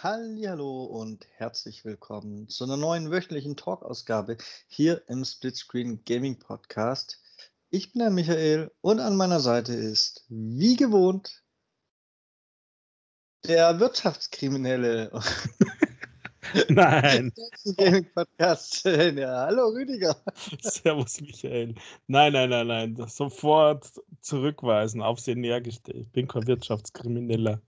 Hallo und herzlich willkommen zu einer neuen wöchentlichen Talk-Ausgabe hier im Splitscreen Gaming Podcast. Ich bin der Michael und an meiner Seite ist, wie gewohnt, der Wirtschaftskriminelle. Nein. Gaming Podcast. Ja, hallo Rüdiger. Servus Michael. Nein, nein, nein, nein. Sofort zurückweisen, auf sie näher gestellt. Ich bin kein Wirtschaftskrimineller.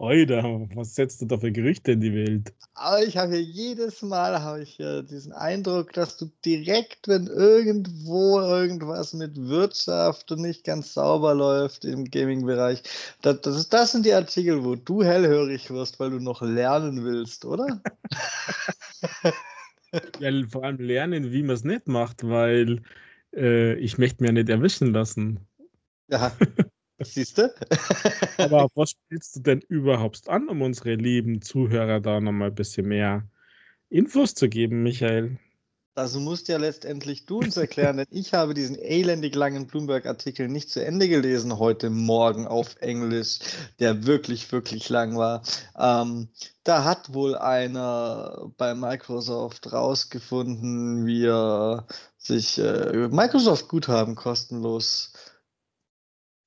Oida, was setzt du da für Gerüchte in die Welt? Aber ich habe hier jedes Mal habe ich hier diesen Eindruck, dass du direkt, wenn irgendwo irgendwas mit Wirtschaft und nicht ganz sauber läuft im Gaming-Bereich, das, das, das sind die Artikel, wo du hellhörig wirst, weil du noch lernen willst, oder? ja, vor allem lernen, wie man es nicht macht, weil äh, ich möchte mir nicht erwischen lassen. Ja. Siehst du? Aber was spielst du denn überhaupt an, um unsere lieben Zuhörer da nochmal ein bisschen mehr Infos zu geben, Michael? Also musst ja letztendlich du uns erklären, denn ich habe diesen elendig langen Bloomberg-Artikel nicht zu Ende gelesen heute Morgen auf Englisch, der wirklich, wirklich lang war. Ähm, da hat wohl einer bei Microsoft rausgefunden, wie er sich äh, Microsoft-Guthaben kostenlos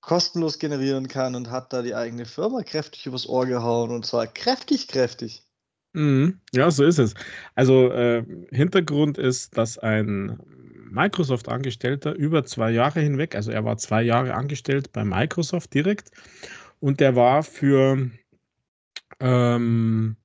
kostenlos generieren kann und hat da die eigene Firma kräftig übers Ohr gehauen und zwar kräftig, kräftig. Mhm. Ja, so ist es. Also äh, Hintergrund ist, dass ein Microsoft-Angestellter über zwei Jahre hinweg, also er war zwei Jahre angestellt bei Microsoft direkt und der war für, ähm,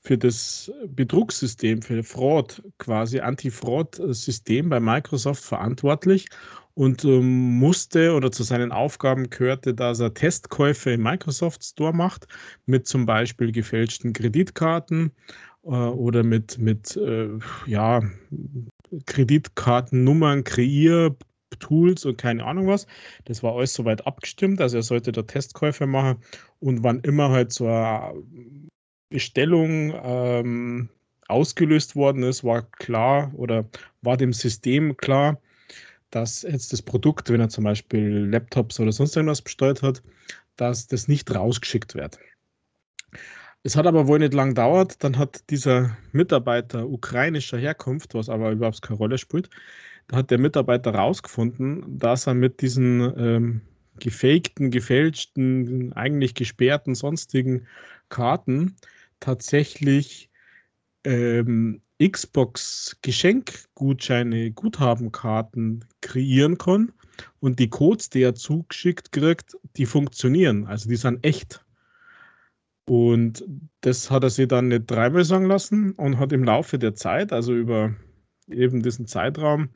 für das Betrugssystem, für Fraud, quasi Anti-Fraud-System bei Microsoft verantwortlich und ähm, musste oder zu seinen Aufgaben gehörte, dass er Testkäufe im Microsoft Store macht, mit zum Beispiel gefälschten Kreditkarten äh, oder mit, mit äh, ja, Kreditkartennummern, Kreiertools und keine Ahnung was. Das war alles soweit abgestimmt, also er sollte da Testkäufe machen und wann immer halt so eine Bestellung ähm, ausgelöst worden ist, war klar oder war dem System klar, dass jetzt das Produkt, wenn er zum Beispiel Laptops oder sonst irgendwas besteuert hat, dass das nicht rausgeschickt wird. Es hat aber wohl nicht lang gedauert, dann hat dieser Mitarbeiter ukrainischer Herkunft, was aber überhaupt keine Rolle spielt, da hat der Mitarbeiter herausgefunden, dass er mit diesen ähm, gefakten, gefälschten, eigentlich gesperrten sonstigen Karten tatsächlich ähm, Xbox-Geschenkgutscheine, Guthabenkarten kreieren kann und die Codes, die er zugeschickt kriegt, die funktionieren, also die sind echt. Und das hat er sich dann nicht dreimal sagen lassen und hat im Laufe der Zeit, also über eben diesen Zeitraum,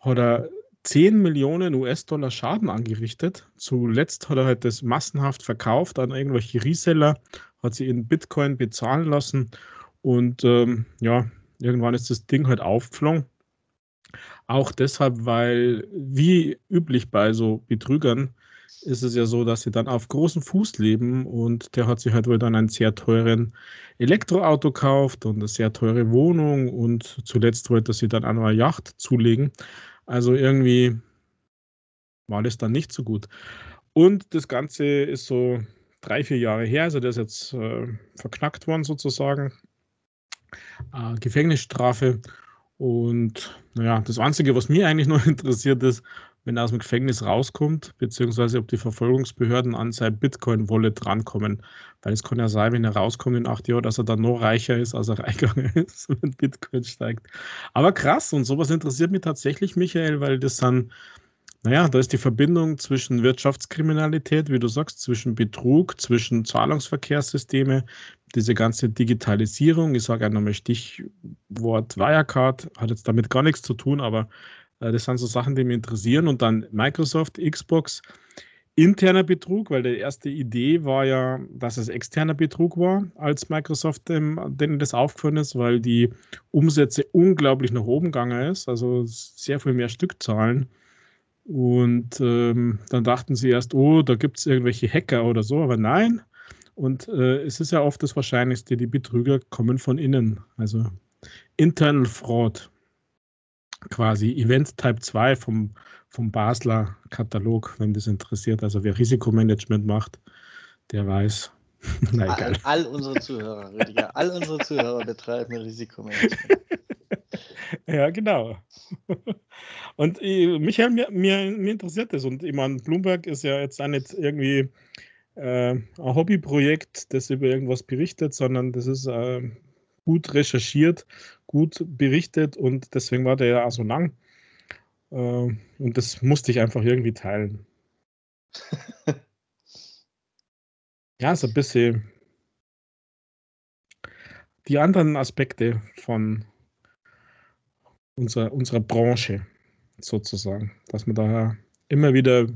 hat er 10 Millionen US-Dollar Schaden angerichtet. Zuletzt hat er halt das massenhaft verkauft an irgendwelche Reseller, hat sie in Bitcoin bezahlen lassen und ähm, ja, irgendwann ist das Ding halt aufgeflogen. Auch deshalb, weil, wie üblich bei so Betrügern, ist es ja so, dass sie dann auf großen Fuß leben und der hat sich halt wohl dann einen sehr teuren Elektroauto gekauft und eine sehr teure Wohnung und zuletzt wollte sich dann auch noch eine Yacht zulegen. Also irgendwie war das dann nicht so gut. Und das Ganze ist so drei, vier Jahre her, also der ist jetzt äh, verknackt worden sozusagen äh, Gefängnisstrafe. Und naja, das Einzige, was mir eigentlich noch interessiert ist, wenn er aus dem Gefängnis rauskommt, beziehungsweise ob die Verfolgungsbehörden an sein Bitcoin-Wallet rankommen. Weil es kann ja sein, wenn er rauskommt in acht Jahren, dass er dann noch reicher ist, als er reingegangen ist, wenn Bitcoin steigt. Aber krass, und sowas interessiert mich tatsächlich, Michael, weil das dann naja, da ist die Verbindung zwischen Wirtschaftskriminalität, wie du sagst, zwischen Betrug, zwischen Zahlungsverkehrssysteme, diese ganze Digitalisierung. Ich sage einmal Stichwort Wirecard, hat jetzt damit gar nichts zu tun, aber äh, das sind so Sachen, die mich interessieren. Und dann Microsoft, Xbox, interner Betrug, weil die erste Idee war ja, dass es externer Betrug war, als Microsoft denen das aufgefallen ist, weil die Umsätze unglaublich nach oben gegangen ist, also sehr viel mehr Stückzahlen und ähm, dann dachten sie erst, oh, da gibt es irgendwelche Hacker oder so, aber nein. Und äh, es ist ja oft das Wahrscheinlichste, die Betrüger kommen von innen. Also Internal Fraud, quasi Event Type 2 vom, vom Basler Katalog, wenn das interessiert. Also wer Risikomanagement macht, der weiß. Na, all, all, unsere Zuhörer, Rüdiger, all unsere Zuhörer betreiben Risikomanagement. ja, genau. Und äh, Michael, mir, mir, mir interessiert das. Und ich meine, Bloomberg ist ja jetzt auch nicht irgendwie äh, ein Hobbyprojekt, das über irgendwas berichtet, sondern das ist äh, gut recherchiert, gut berichtet und deswegen war der ja auch so lang. Äh, und das musste ich einfach irgendwie teilen. ja, so ein bisschen die anderen Aspekte von unserer, unserer Branche sozusagen, dass man da immer wieder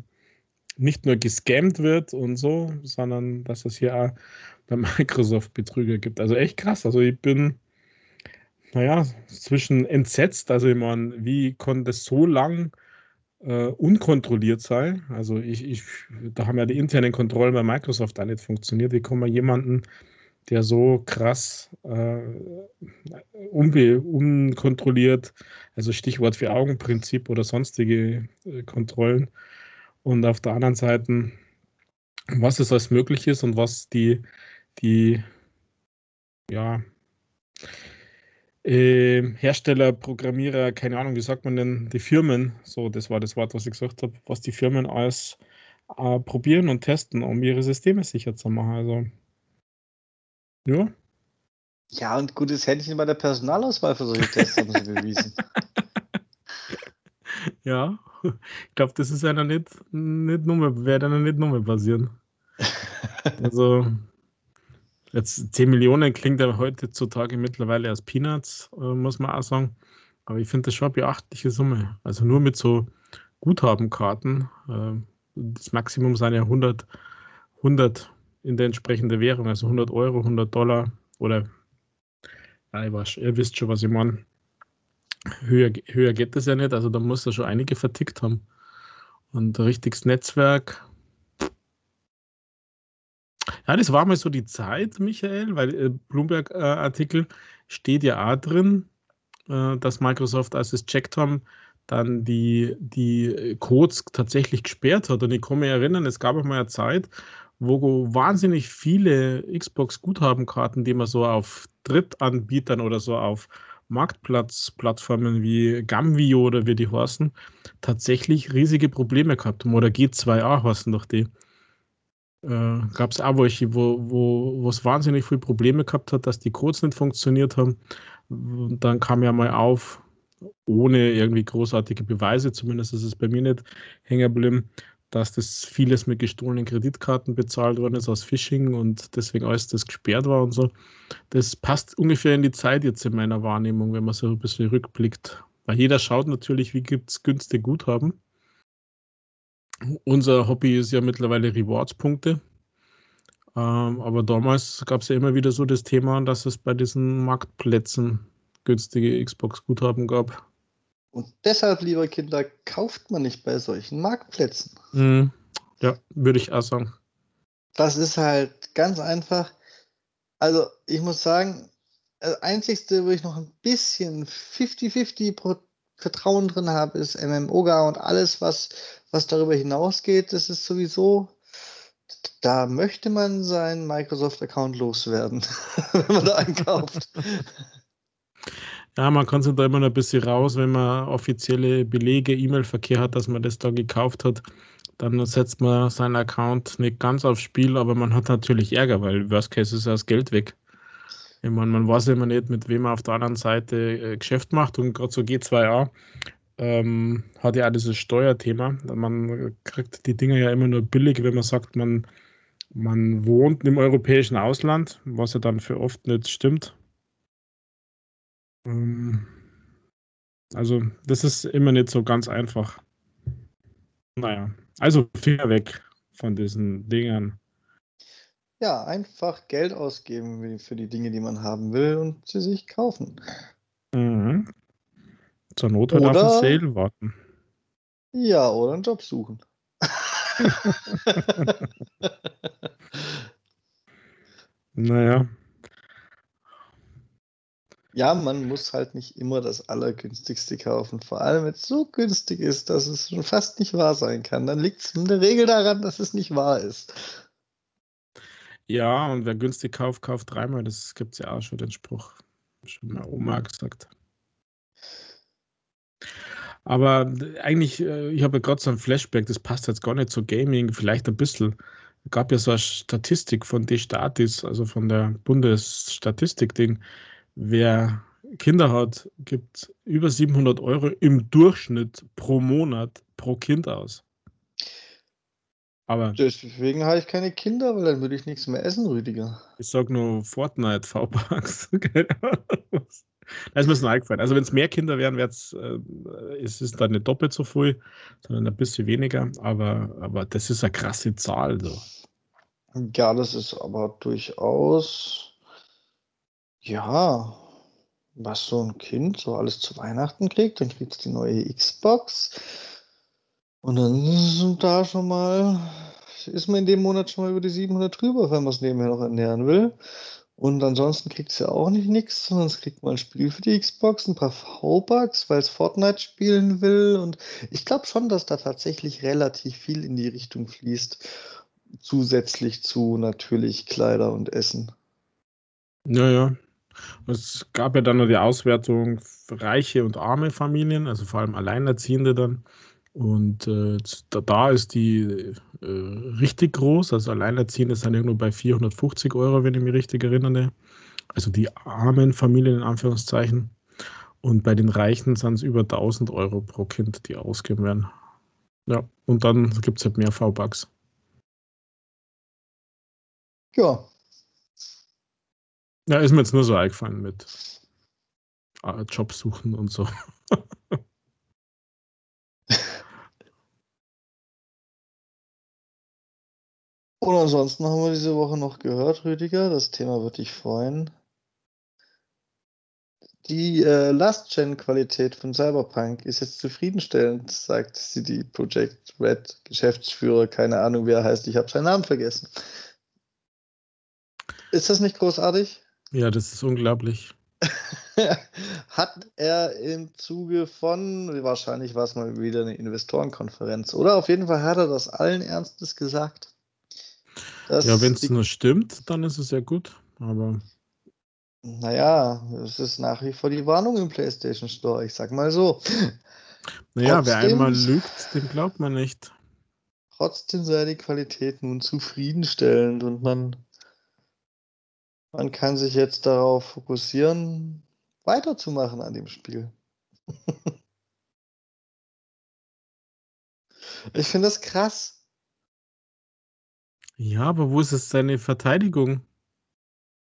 nicht nur gescammt wird und so, sondern dass es hier auch bei Microsoft Betrüger gibt. Also echt krass. Also ich bin, naja, zwischen entsetzt, also ich meine, wie konnte es so lang äh, unkontrolliert sein? Also ich, ich, da haben ja die internen Kontrollen bei Microsoft auch nicht funktioniert. Wie kann man jemanden, der so krass äh, unkontrolliert, also Stichwort für Augenprinzip oder sonstige äh, Kontrollen, und auf der anderen Seite, was es als möglich ist und was die, die ja, äh, Hersteller, Programmierer, keine Ahnung, wie sagt man denn, die Firmen, so, das war das Wort, was ich gesagt habe, was die Firmen alles äh, probieren und testen, um ihre Systeme sicher zu machen. Also, ja. Ja, und gutes Händchen bei der Personalauswahl für solche Tests haben sie bewiesen. ja, ich glaube, das ist einer nicht, nicht nur, wird einer nicht nur passieren. also, jetzt 10 Millionen klingt ja heutzutage mittlerweile als Peanuts, äh, muss man auch sagen. Aber ich finde das schon eine beachtliche Summe. Also nur mit so Guthabenkarten, äh, das Maximum sind ja 100, 100 in der entsprechenden Währung, also 100 Euro, 100 Dollar oder, ja, ich weiß, ihr wisst schon, was ich meine. Höher, höher geht das ja nicht, also da muss er schon einige vertickt haben. Und richtiges Netzwerk. Ja, das war mal so die Zeit, Michael, weil äh, Bloomberg-Artikel äh, steht ja auch drin, äh, dass Microsoft, als es checkt haben, dann die, die Codes tatsächlich gesperrt hat. Und ich kann mich erinnern, es gab auch mal eine Zeit, wo wahnsinnig viele Xbox-Guthabenkarten, die man so auf Drittanbietern oder so auf Marktplatzplattformen wie Gambio oder wie die heißen, tatsächlich riesige Probleme gehabt haben. Oder G2A heißen doch die. Äh, Gab es auch welche, wo, wo es wahnsinnig viele Probleme gehabt hat, dass die Codes nicht funktioniert haben. Und dann kam ja mal auf, ohne irgendwie großartige Beweise, zumindest ist es bei mir nicht hängen geblieben, dass das vieles mit gestohlenen Kreditkarten bezahlt worden ist aus Phishing und deswegen alles das gesperrt war und so. Das passt ungefähr in die Zeit jetzt in meiner Wahrnehmung, wenn man so ein bisschen rückblickt. Weil jeder schaut natürlich, wie gibt es günstige Guthaben. Unser Hobby ist ja mittlerweile Rewards-Punkte. Ähm, aber damals gab es ja immer wieder so das Thema, dass es bei diesen Marktplätzen günstige Xbox-Guthaben gab. Und deshalb, liebe Kinder, kauft man nicht bei solchen Marktplätzen. Mhm. Ja, würde ich auch sagen. Das ist halt ganz einfach. Also, ich muss sagen, das Einzigste, wo ich noch ein bisschen 50-50 Vertrauen drin habe, ist MMOGA und alles, was, was darüber hinausgeht, das ist sowieso, da möchte man seinen Microsoft-Account loswerden, wenn man da einkauft. Ja, man kann sich da immer noch ein bisschen raus, wenn man offizielle Belege, E-Mail-Verkehr hat, dass man das da gekauft hat. Dann setzt man seinen Account nicht ganz aufs Spiel, aber man hat natürlich Ärger, weil Worst Case ist ja das Geld weg. Ich meine, man weiß immer nicht, mit wem man auf der anderen Seite äh, Geschäft macht und gerade so G2A ähm, hat ja auch dieses Steuerthema. Man kriegt die Dinge ja immer nur billig, wenn man sagt, man, man wohnt im europäischen Ausland, was ja dann für oft nicht stimmt. Ähm, also, das ist immer nicht so ganz einfach. Naja, also Finger weg von diesen Dingern. Ja, einfach Geld ausgeben für die Dinge, die man haben will und sie sich kaufen. Mhm. Zur Not halt oder, auf den Sale warten. Ja, oder einen Job suchen. Naja. Ja, man muss halt nicht immer das Allergünstigste kaufen. Vor allem, wenn es so günstig ist, dass es schon fast nicht wahr sein kann. Dann liegt es in der Regel daran, dass es nicht wahr ist. Ja, und wer günstig kauft, kauft dreimal. Das gibt es ja auch schon den Spruch. Schon mal Oma gesagt. Aber eigentlich, äh, ich habe ja gerade so ein Flashback, das passt jetzt gar nicht zu Gaming, vielleicht ein bisschen. Es gab ja so eine Statistik von D-Statis, also von der Bundesstatistik-Ding, wer Kinder hat, gibt über 700 Euro im Durchschnitt pro Monat pro Kind aus. Aber deswegen habe ich keine Kinder, weil dann würde ich nichts mehr essen, Rüdiger. Ich sage nur Fortnite V-Bucks. Das ist mir so eingefallen. Also wenn es mehr Kinder wären, wäre es, äh, es ist dann nicht doppelt so viel, sondern ein bisschen weniger. Aber, aber das ist eine krasse Zahl. So. Ja, das ist aber durchaus ja, was so ein Kind so alles zu Weihnachten kriegt, dann kriegt es die neue Xbox. Und dann sind da schon mal, ist man in dem Monat schon mal über die 700 drüber, wenn man es nebenher noch ernähren will. Und ansonsten kriegt es ja auch nicht nichts, sondern es kriegt mal ein Spiel für die Xbox, ein paar V-Bucks, weil es Fortnite spielen will. Und ich glaube schon, dass da tatsächlich relativ viel in die Richtung fließt. Zusätzlich zu natürlich Kleider und Essen. Ja, ja, es gab ja dann noch die Auswertung reiche und arme Familien, also vor allem Alleinerziehende dann. Und äh, da, da, ist die äh, richtig groß. Also Alleinerziehende sind irgendwo bei 450 Euro, wenn ich mich richtig erinnere. Also die armen Familien in Anführungszeichen. Und bei den Reichen sind es über 1000 Euro pro Kind, die ausgeben werden. Ja, und dann gibt es halt mehr V-Bucks. Ja, ja, ist mir jetzt nur so eingefallen mit äh, Jobsuchen und so. Und ansonsten haben wir diese Woche noch gehört, Rüdiger, das Thema wird dich freuen. Die äh, Last-Gen-Qualität von Cyberpunk ist jetzt zufriedenstellend, sagt CD Projekt Red Geschäftsführer. Keine Ahnung, wer er heißt, ich habe seinen Namen vergessen. Ist das nicht großartig? Ja, das ist unglaublich. Hat er im Zuge von, wahrscheinlich war es mal wieder eine Investorenkonferenz, oder? Auf jeden Fall hat er das allen Ernstes gesagt. Ja, wenn es nur stimmt, dann ist es ja gut, aber. Naja, es ist nach wie vor die Warnung im PlayStation Store, ich sag mal so. Naja, trotzdem, wer einmal lügt, dem glaubt man nicht. Trotzdem sei die Qualität nun zufriedenstellend und man man kann sich jetzt darauf fokussieren, weiterzumachen an dem Spiel. ich finde das krass. Ja, aber wo ist es seine Verteidigung?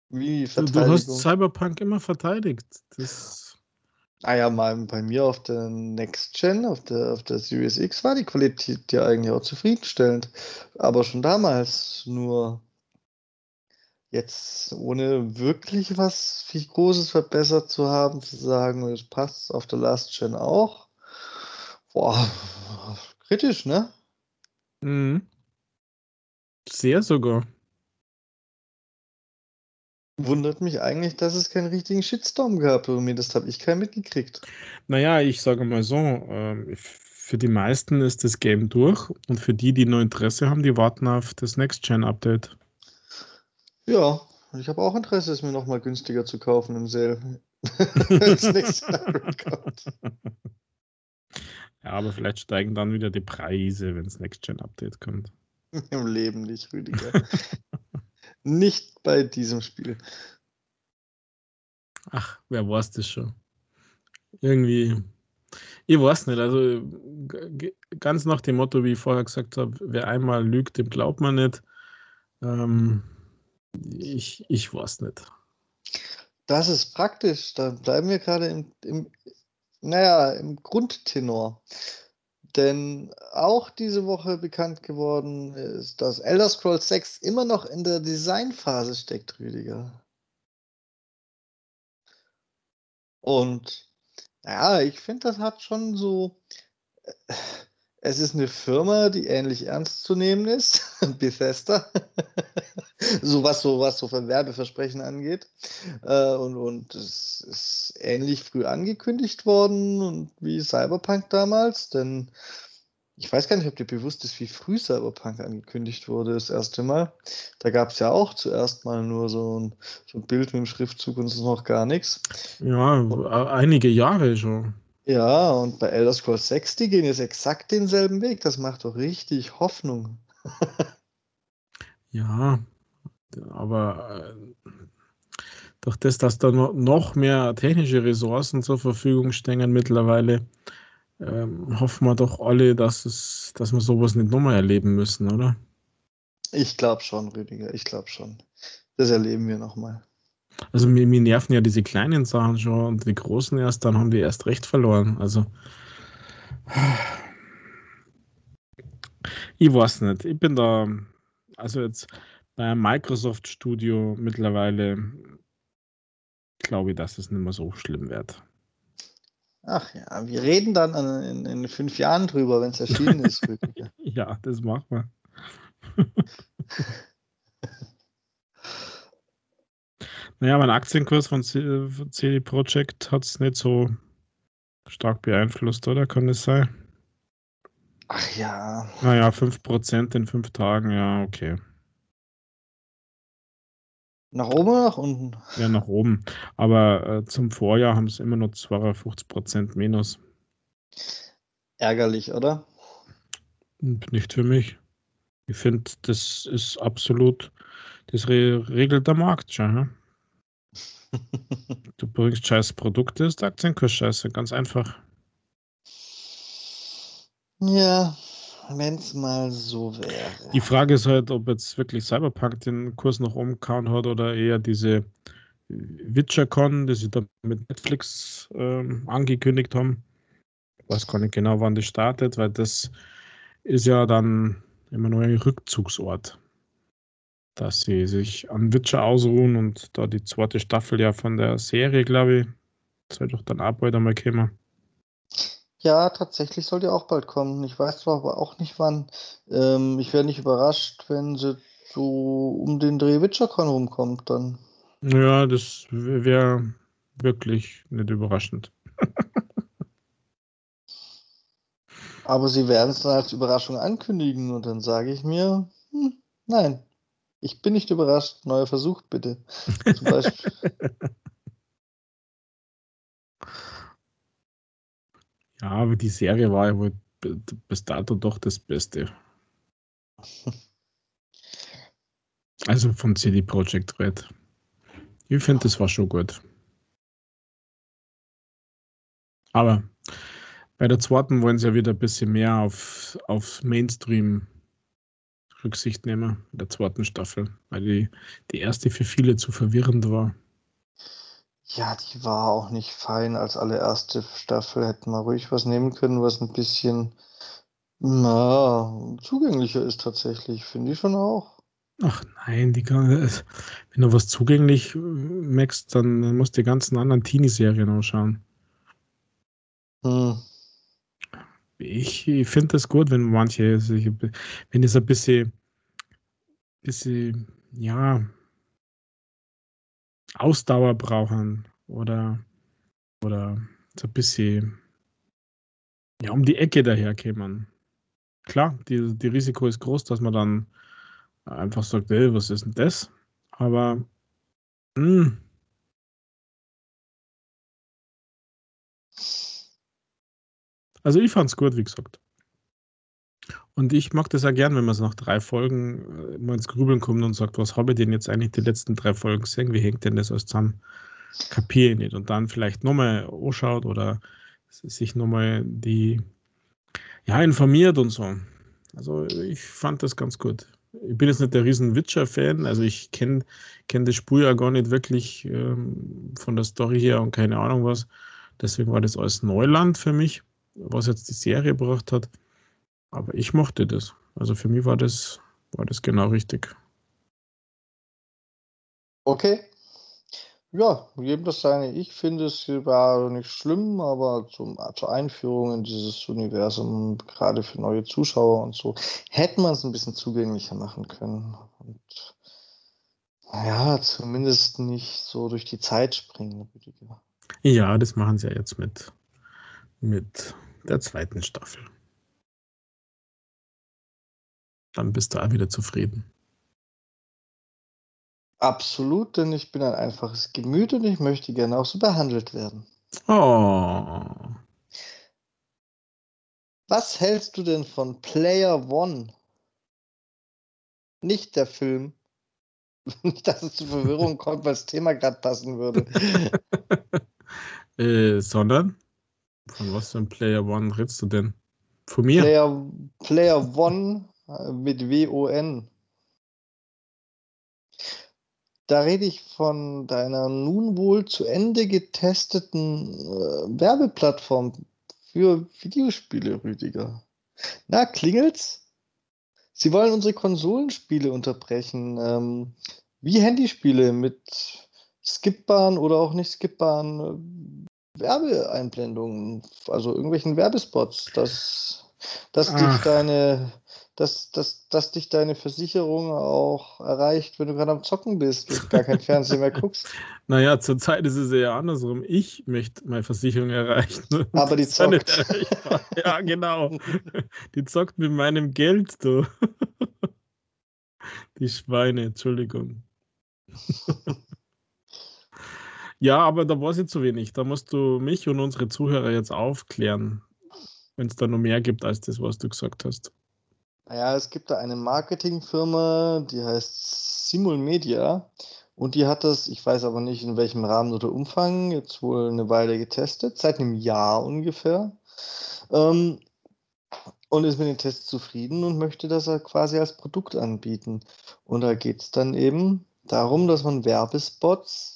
Wie Verteidigung? Du, hast Cyberpunk immer verteidigt. Das ah mal bei mir auf der Next Gen, auf der, auf der Series X war die Qualität ja eigentlich auch zufriedenstellend. Aber schon damals nur jetzt ohne wirklich was viel Großes verbessert zu haben, zu sagen, es passt auf der Last Gen auch. Boah, kritisch, ne? Mhm. Sehr sogar. Wundert mich eigentlich, dass es keinen richtigen Shitstorm gab. das habe ich keinen mitgekriegt. Naja, ich sage mal so, äh, für die meisten ist das Game durch und für die, die nur Interesse haben, die warten auf das Next-Gen-Update. Ja, ich habe auch Interesse, es mir nochmal günstiger zu kaufen im Sale. Wenn es nächstes Hybrid kommt. Ja, aber vielleicht steigen dann wieder die Preise, wenn das Next-Gen-Update kommt. Im Leben nicht, Rüdiger. nicht bei diesem Spiel. Ach, wer weiß das schon? Irgendwie, ich weiß nicht, also ganz nach dem Motto, wie ich vorher gesagt habe, wer einmal lügt, dem glaubt man nicht. Ähm, ich, ich weiß nicht. Das ist praktisch. Da bleiben wir gerade im, im, naja, im Grundtenor. Denn auch diese Woche bekannt geworden ist, dass Elder Scrolls 6 immer noch in der Designphase steckt, Rüdiger. Und ja, ich finde, das hat schon so. Äh, es ist eine Firma, die ähnlich ernst zu nehmen ist, Bethesda. so was so was so Werbeversprechen angeht. Äh, und, und es ist ähnlich früh angekündigt worden und wie Cyberpunk damals, denn ich weiß gar nicht, ob dir bewusst ist, wie früh Cyberpunk angekündigt wurde, das erste Mal. Da gab es ja auch zuerst mal nur so ein, so ein Bild mit dem Schriftzug und ist noch gar nichts. Ja, einige Jahre schon. Ja, und bei Elder Scrolls 6, die gehen jetzt exakt denselben Weg. Das macht doch richtig Hoffnung. ja, aber äh, durch das, dass da noch mehr technische Ressourcen zur Verfügung stehen mittlerweile, ähm, hoffen wir doch alle, dass, es, dass wir sowas nicht nochmal erleben müssen, oder? Ich glaube schon, Rüdiger, ich glaube schon. Das erleben wir nochmal. Also mir, mir, nerven ja diese kleinen Sachen schon und die großen erst, dann haben die erst recht verloren. Also ich weiß nicht. Ich bin da, also jetzt bei einem Microsoft Studio mittlerweile glaube ich, dass es nicht mehr so schlimm wird. Ach ja, wir reden dann in, in fünf Jahren drüber, wenn es erschienen ist. ja, das machen wir. naja, mein Aktienkurs von CD Projekt hat es nicht so stark beeinflusst, oder? Kann das sein? Ach ja. Naja, 5% in fünf Tagen, ja, okay. Nach oben oder nach unten? Ja, nach oben. Aber äh, zum Vorjahr haben es immer noch 52% minus. Ärgerlich, oder? Nicht für mich. Ich finde, das ist absolut, das re regelt der Markt schon. du bringst scheiß Produkte, ist der Aktienkurs scheiße, ganz einfach. Ja, wenn es mal so wäre. Die Frage ist halt, ob jetzt wirklich Cyberpunk den Kurs noch umgehauen hat oder eher diese WitcherCon, die sie da mit Netflix ähm, angekündigt haben. Ich weiß gar nicht genau, wann das startet, weil das ist ja dann immer nur ein Rückzugsort. Dass sie sich an Witcher ausruhen und da die zweite Staffel ja von der Serie, glaube ich, soll doch dann ab bald einmal kommen. Ja, tatsächlich soll die auch bald kommen. Ich weiß zwar aber auch nicht wann. Ähm, ich wäre nicht überrascht, wenn sie so um den Dreh WitcherCon rumkommt dann. Ja, das wäre wirklich nicht überraschend. aber sie werden es dann als Überraschung ankündigen und dann sage ich mir, hm, nein, ich bin nicht überrascht. Neuer Versuch bitte. Zum Beispiel. Ja, aber die Serie war ja wohl bis dato doch das Beste. Also von CD Projekt Red. Ich finde, das war schon gut. Aber bei der zweiten wollen sie ja wieder ein bisschen mehr auf, auf Mainstream Rücksicht nehmen, in der zweiten Staffel, weil die, die erste für viele zu verwirrend war. Ja, die war auch nicht fein als allererste Staffel. Hätten wir ruhig was nehmen können, was ein bisschen na, zugänglicher ist tatsächlich. Finde ich schon auch. Ach nein, die kann, wenn du was zugänglich äh, merkst, dann musst du die ganzen anderen Teenie-Serien ausschauen. Hm. Ich, ich finde das gut, wenn manche sich, wenn es ein bisschen, bisschen, ja, Ausdauer brauchen oder, oder so ein bisschen ja, um die Ecke daherkämen. Klar, die, die Risiko ist groß, dass man dann einfach sagt, ey, was ist denn das? Aber mh. Also ich fand es gut, wie gesagt. Und ich mag das ja gern, wenn man es nach drei Folgen äh, mal ins Grübeln kommt und sagt, was habe ich denn jetzt eigentlich die letzten drei Folgen gesehen? Wie hängt denn das alles zusammen? Kapiere ich nicht. Und dann vielleicht nochmal anschaut oder sich nochmal die, ja, informiert und so. Also ich fand das ganz gut. Ich bin jetzt nicht der riesen Witcher-Fan, also ich kenne kenn das Spiel ja gar nicht wirklich ähm, von der Story her und keine Ahnung was. Deswegen war das alles Neuland für mich, was jetzt die Serie gebracht hat. Aber ich mochte das. Also für mich war das, war das genau richtig. Okay. Ja, jedem das seine. Ich finde, es war nicht schlimm, aber zum, zur Einführung in dieses Universum, gerade für neue Zuschauer und so, hätte man es ein bisschen zugänglicher machen können. Und Ja, zumindest nicht so durch die Zeit springen. Ja, das machen sie ja jetzt mit, mit der zweiten Staffel. Dann bist du auch wieder zufrieden. Absolut, denn ich bin ein einfaches Gemüt und ich möchte gerne auch so behandelt werden. Oh. Was hältst du denn von Player One? Nicht der Film. Nicht, dass es zu Verwirrung kommt, weil das Thema gerade passen würde. äh, sondern? Von was für ein Player One redest du denn? Von mir? Player, Player One äh, mit W-O-N. Da rede ich von deiner nun wohl zu Ende getesteten äh, Werbeplattform für Videospiele, Rüdiger. Na, klingelt's? Sie wollen unsere Konsolenspiele unterbrechen, ähm, wie Handyspiele mit skippbaren oder auch nicht skippbaren äh, Werbeeinblendungen, also irgendwelchen Werbespots, dass, dass dich deine dass, dass, dass dich deine Versicherung auch erreicht, wenn du gerade am Zocken bist und gar kein Fernsehen mehr guckst. Naja, zurzeit ist es eher andersrum. Ich möchte meine Versicherung erreichen. Aber die zockt. Ja, genau. Die zockt mit meinem Geld, du. Die Schweine, Entschuldigung. Ja, aber da war sie zu wenig. Da musst du mich und unsere Zuhörer jetzt aufklären, wenn es da noch mehr gibt als das, was du gesagt hast. Naja, es gibt da eine Marketingfirma, die heißt Simul Media und die hat das, ich weiß aber nicht in welchem Rahmen oder Umfang, jetzt wohl eine Weile getestet, seit einem Jahr ungefähr. Ähm, und ist mit den Tests zufrieden und möchte das quasi als Produkt anbieten. Und da geht es dann eben darum, dass man Werbespots,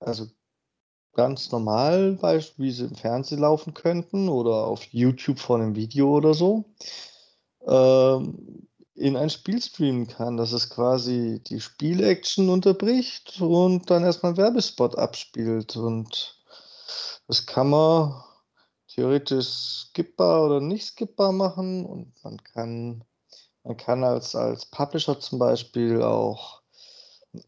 also ganz normal, wie sie im Fernsehen laufen könnten oder auf YouTube vor einem Video oder so, ähm, in ein Spiel streamen kann, dass es quasi die Spielaction unterbricht und dann erstmal einen Werbespot abspielt. Und das kann man theoretisch skippbar oder nicht skippbar machen und man kann, man kann als, als Publisher zum Beispiel auch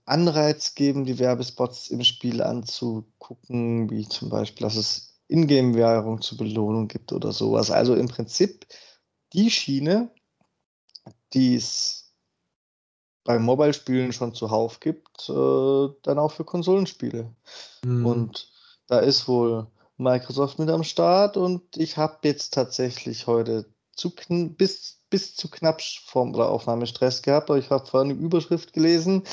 Anreiz geben, die Werbespots im Spiel anzugucken, wie zum Beispiel, dass es Ingame-Währung zur Belohnung gibt oder sowas. Also im Prinzip die Schiene, die es bei Mobile-Spielen schon zuhauf gibt, äh, dann auch für Konsolenspiele. Mhm. Und da ist wohl Microsoft mit am Start und ich habe jetzt tatsächlich heute zu bis, bis zu knapp Form oder Aufnahmestress gehabt, aber ich habe vorhin eine Überschrift gelesen,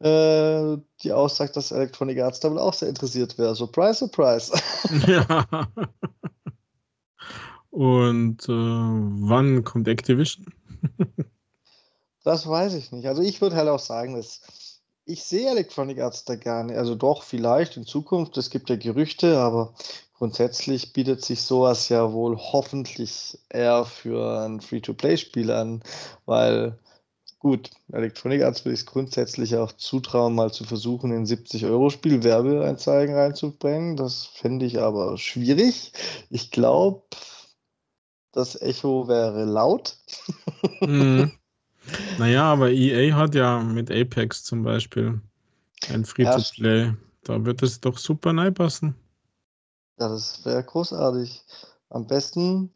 äh, die aussagt, dass Electronic Arts damit auch sehr interessiert wäre. Surprise, surprise. Ja. Und äh, wann kommt Activision? das weiß ich nicht. Also ich würde halt auch sagen, dass ich sehe Electronic Arts da gar nicht. Also doch, vielleicht in Zukunft. Es gibt ja Gerüchte, aber grundsätzlich bietet sich sowas ja wohl hoffentlich eher für ein Free-to-Play-Spiel an, weil gut, Electronic Arts würde ich es grundsätzlich auch zutrauen, mal zu versuchen, in 70-Euro-Spiel Werbeeinzeigen reinzubringen. Das fände ich aber schwierig. Ich glaube, das Echo wäre laut. Mhm. Naja, aber EA hat ja mit Apex zum Beispiel ein Free-to-Play. Ja, da wird es doch super neu passen. Ja, das wäre großartig. Am besten,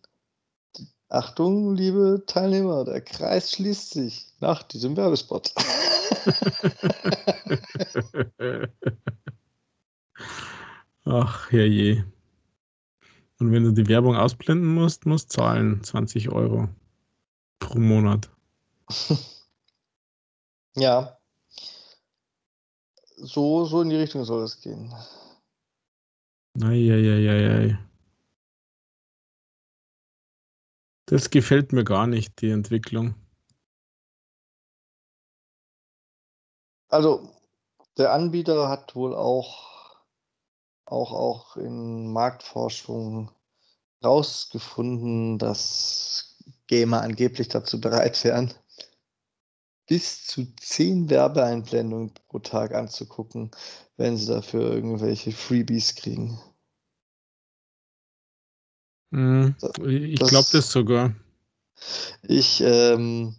Achtung, liebe Teilnehmer, der Kreis schließt sich nach diesem Werbespot. Ach, herrje. Und wenn du die Werbung ausblenden musst, musst du zahlen 20 Euro pro Monat. ja. So, so in die Richtung soll es gehen. Eieieiei. Das gefällt mir gar nicht, die Entwicklung. Also, der Anbieter hat wohl auch, auch, auch in Marktforschung rausgefunden, dass Gamer angeblich dazu bereit wären, bis zu zehn Werbeeinblendungen pro Tag anzugucken, wenn sie dafür irgendwelche Freebies kriegen. Mhm, ich glaube das sogar. Ich ähm,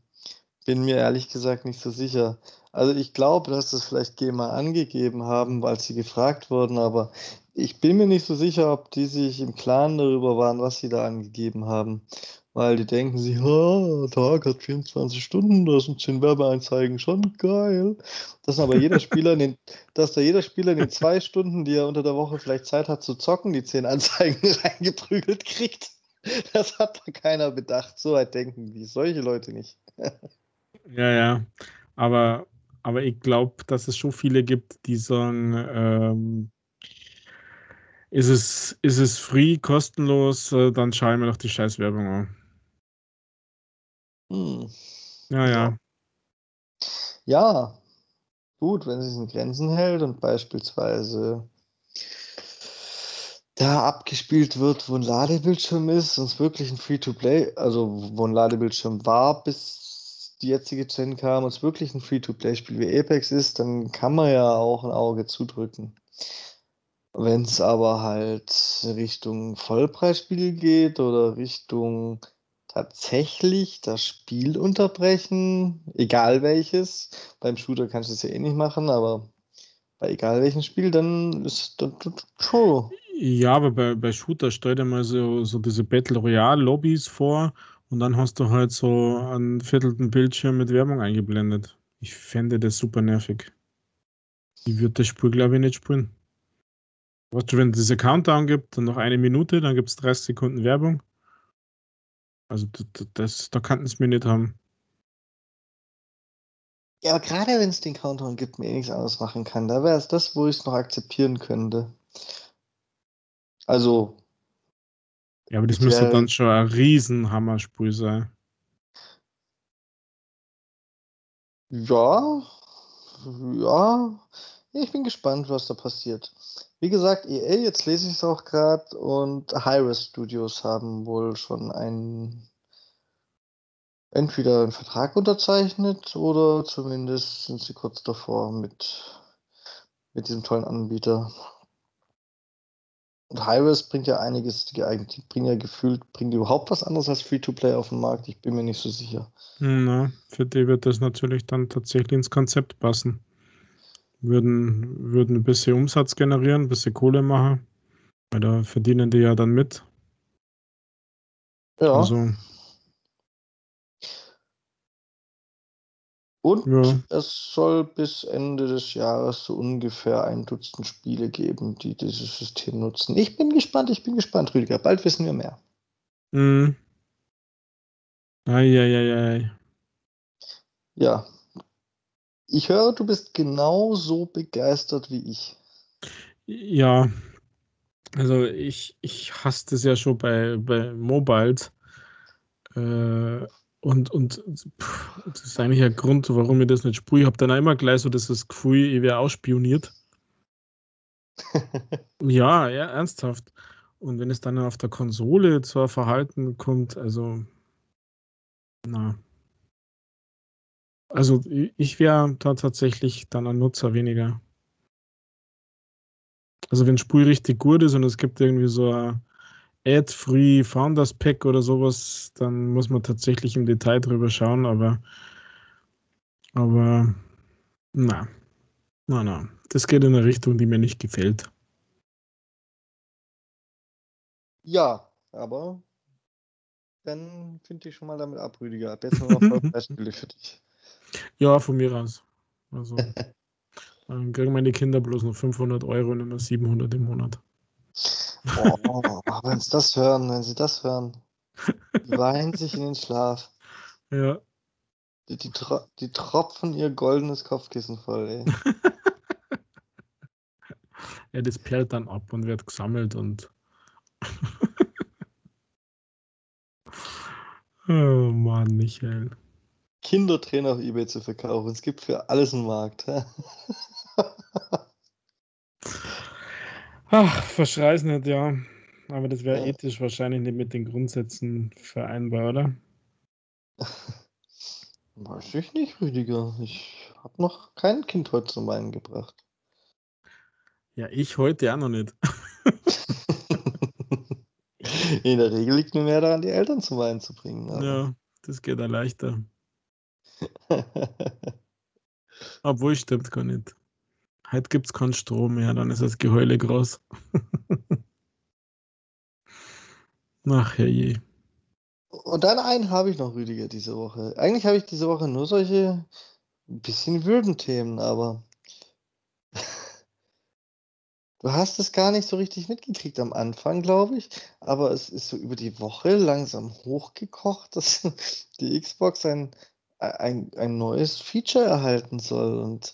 bin mir ehrlich gesagt nicht so sicher. Also ich glaube, dass das vielleicht GEMA angegeben haben, weil sie gefragt wurden, aber ich bin mir nicht so sicher, ob die sich im Klaren darüber waren, was sie da angegeben haben. Weil die denken sich, oh, Tag hat 24 Stunden, da sind 10 Werbeanzeigen, schon geil. Dass aber jeder Spieler in den, dass da jeder Spieler in den zwei Stunden, die er unter der Woche vielleicht Zeit hat zu zocken, die 10 Anzeigen reingeprügelt kriegt. Das hat da keiner bedacht. So weit denken die solche Leute nicht. Ja, ja. Aber, aber ich glaube, dass es schon viele gibt, die sagen, ähm, ist, es, ist es free, kostenlos, äh, dann schaue ich mir doch die Scheißwerbung an. Hm. Ja, ja. Ja, gut, wenn sie es in Grenzen hält und beispielsweise da abgespielt wird, wo ein Ladebildschirm ist und es wirklich ein Free-to-Play, also wo ein Ladebildschirm war, bis die jetzige Gen kam und es wirklich ein Free-to-Play-Spiel wie Apex ist, dann kann man ja auch ein Auge zudrücken. Wenn es aber halt Richtung Vollpreisspiel geht oder Richtung tatsächlich das Spiel unterbrechen, egal welches, beim Shooter kannst du es ja eh nicht machen, aber bei egal welchem Spiel, dann ist das schon. Ja, aber bei, bei Shooter stell dir mal so, so diese Battle Royale Lobbys vor und dann hast du halt so einen viertelten Bildschirm mit Werbung eingeblendet. Ich fände das super nervig. Ich würde das Spiel, glaube ich, nicht spielen. Weißt du, wenn es diese Countdown gibt, dann noch eine Minute, dann gibt es 30 Sekunden Werbung. Also das, da kannten es mir nicht haben. Ja, aber gerade wenn es den Countdown gibt, mir eh nichts anderes machen kann, da wäre es das, wo ich es noch akzeptieren könnte. Also. Ja, aber das müsste dann schon ein Riesenhammerspiel sein. Ja, ja. Ich bin gespannt, was da passiert. Wie gesagt, EA, jetzt lese ich es auch gerade, und Hi-Res Studios haben wohl schon einen entweder einen Vertrag unterzeichnet oder zumindest sind sie kurz davor mit, mit diesem tollen Anbieter. Und Hi-Res bringt ja einiges, die, bringen ja gefühlt, bringen überhaupt was anderes als Free-to-Play auf den Markt? Ich bin mir nicht so sicher. Na, für die wird das natürlich dann tatsächlich ins Konzept passen würden, würden ein bisschen Umsatz generieren, ein bisschen Kohle machen. Weil da verdienen die ja dann mit. Ja. Also, Und ja. es soll bis Ende des Jahres so ungefähr ein Dutzend Spiele geben, die dieses System nutzen. Ich bin gespannt, ich bin gespannt, Rüdiger. Bald wissen wir mehr. Mhm. Eieiei. Ja, ich höre, du bist genauso begeistert wie ich. Ja, also ich, ich hasse das ja schon bei, bei Mobiles. Äh, und, und pff, das ist eigentlich ein Grund, warum ich das nicht spüre. Ich habe dann immer gleich so das Gefühl, ich wäre ausspioniert. ja, ja, ernsthaft. Und wenn es dann auf der Konsole zu Verhalten kommt, also, na, also ich wäre da tatsächlich dann ein Nutzer weniger. Also wenn Spul richtig gut ist und es gibt irgendwie so ein Ad-Free Founders Pack oder sowas, dann muss man tatsächlich im Detail drüber schauen, aber aber na, na, na, das geht in eine Richtung, die mir nicht gefällt. Ja, aber dann finde ich schon mal damit ab, Rüdiger. Besser noch Beispiele für dich. Ja, von mir aus. Also, dann kriegen meine Kinder bloß noch 500 Euro und nur 700 im Monat. Oh, wenn sie das hören, wenn sie das hören, die weinen sich in den Schlaf. Ja. Die, die, die tropfen ihr goldenes Kopfkissen voll, ey. ja, das perlt dann ab und wird gesammelt und. oh Mann, Michael. Kindertrainer auf Ebay zu verkaufen. Es gibt für alles einen Markt. Ach, verschrei's nicht, ja. Aber das wäre ja. ethisch wahrscheinlich nicht mit den Grundsätzen vereinbar, oder? Weiß ich nicht, Rüdiger. Ich habe noch kein Kind heute zum Weinen gebracht. Ja, ich heute auch noch nicht. In der Regel liegt nur mehr daran, die Eltern zum Weinen zu bringen. Ja, das geht ja leichter. Obwohl, stimmt gar nicht. Heute gibt es keinen Strom mehr, dann ist das Geheule groß. Ach je. Und dann einen habe ich noch, Rüdiger, diese Woche. Eigentlich habe ich diese Woche nur solche ein bisschen wilden Themen, aber du hast es gar nicht so richtig mitgekriegt am Anfang, glaube ich. Aber es ist so über die Woche langsam hochgekocht, dass die Xbox ein, ein, ein neues Feature erhalten soll. Und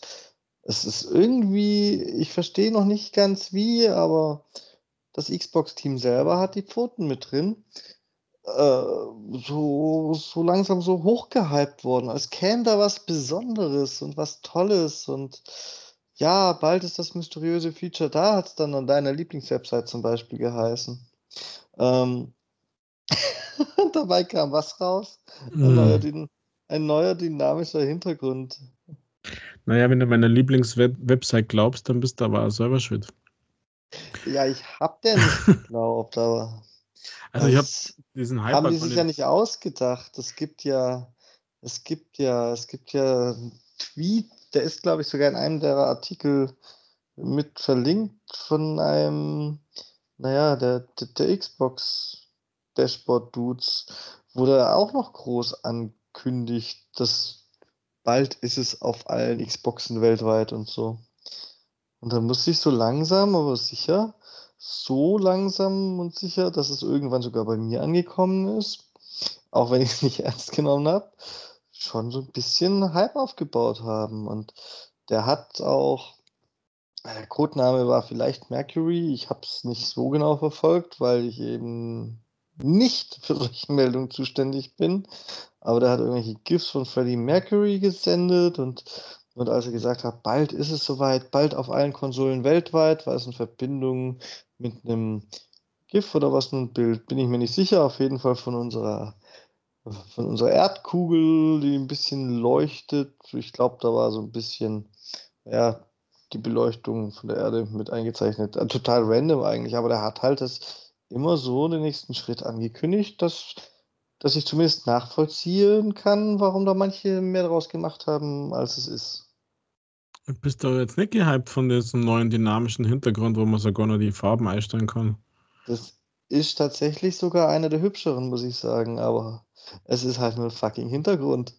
es ist irgendwie, ich verstehe noch nicht ganz wie, aber das Xbox-Team selber hat die Pfoten mit drin. Äh, so, so langsam so hochgehypt worden, als käme da was Besonderes und was Tolles und ja, bald ist das mysteriöse Feature da, hat es dann an deiner Lieblingswebsite zum Beispiel geheißen. Ähm, dabei kam was raus? Mm. neuer, ein neuer dynamischer Hintergrund. Naja, wenn du meiner Lieblingswebsite glaubst, dann bist du aber selber schuld. Ja, ich hab der nicht geglaubt, aber. Also ich habe diesen Hype. Haben die sich ja nicht ausgedacht. Es gibt ja, es gibt ja, es gibt ja einen Tweet, der ist, glaube ich, sogar in einem der Artikel mit verlinkt von einem, naja, der, der, der Xbox Dashboard Dudes, wo der auch noch groß ankündigt, dass bald ist es auf allen Xboxen weltweit und so. Und dann muss ich so langsam, aber sicher, so langsam und sicher, dass es irgendwann sogar bei mir angekommen ist, auch wenn ich es nicht ernst genommen habe, schon so ein bisschen Hype aufgebaut haben. Und der hat auch, der Codename war vielleicht Mercury, ich habe es nicht so genau verfolgt, weil ich eben nicht für solche Meldungen zuständig bin. Aber der hat irgendwelche GIFs von Freddie Mercury gesendet und und als er gesagt hat, bald ist es soweit, bald auf allen Konsolen weltweit, war es in Verbindung mit einem GIF oder was ein Bild, bin ich mir nicht sicher. Auf jeden Fall von unserer, von unserer Erdkugel, die ein bisschen leuchtet. Ich glaube, da war so ein bisschen, ja, die Beleuchtung von der Erde mit eingezeichnet. Äh, total random eigentlich, aber der hat halt das immer so den nächsten Schritt angekündigt, dass dass ich zumindest nachvollziehen kann, warum da manche mehr daraus gemacht haben, als es ist. Bist du jetzt nicht gehypt von diesem neuen dynamischen Hintergrund, wo man sogar noch die Farben einstellen kann? Das ist tatsächlich sogar einer der hübscheren, muss ich sagen, aber es ist halt nur ein fucking Hintergrund.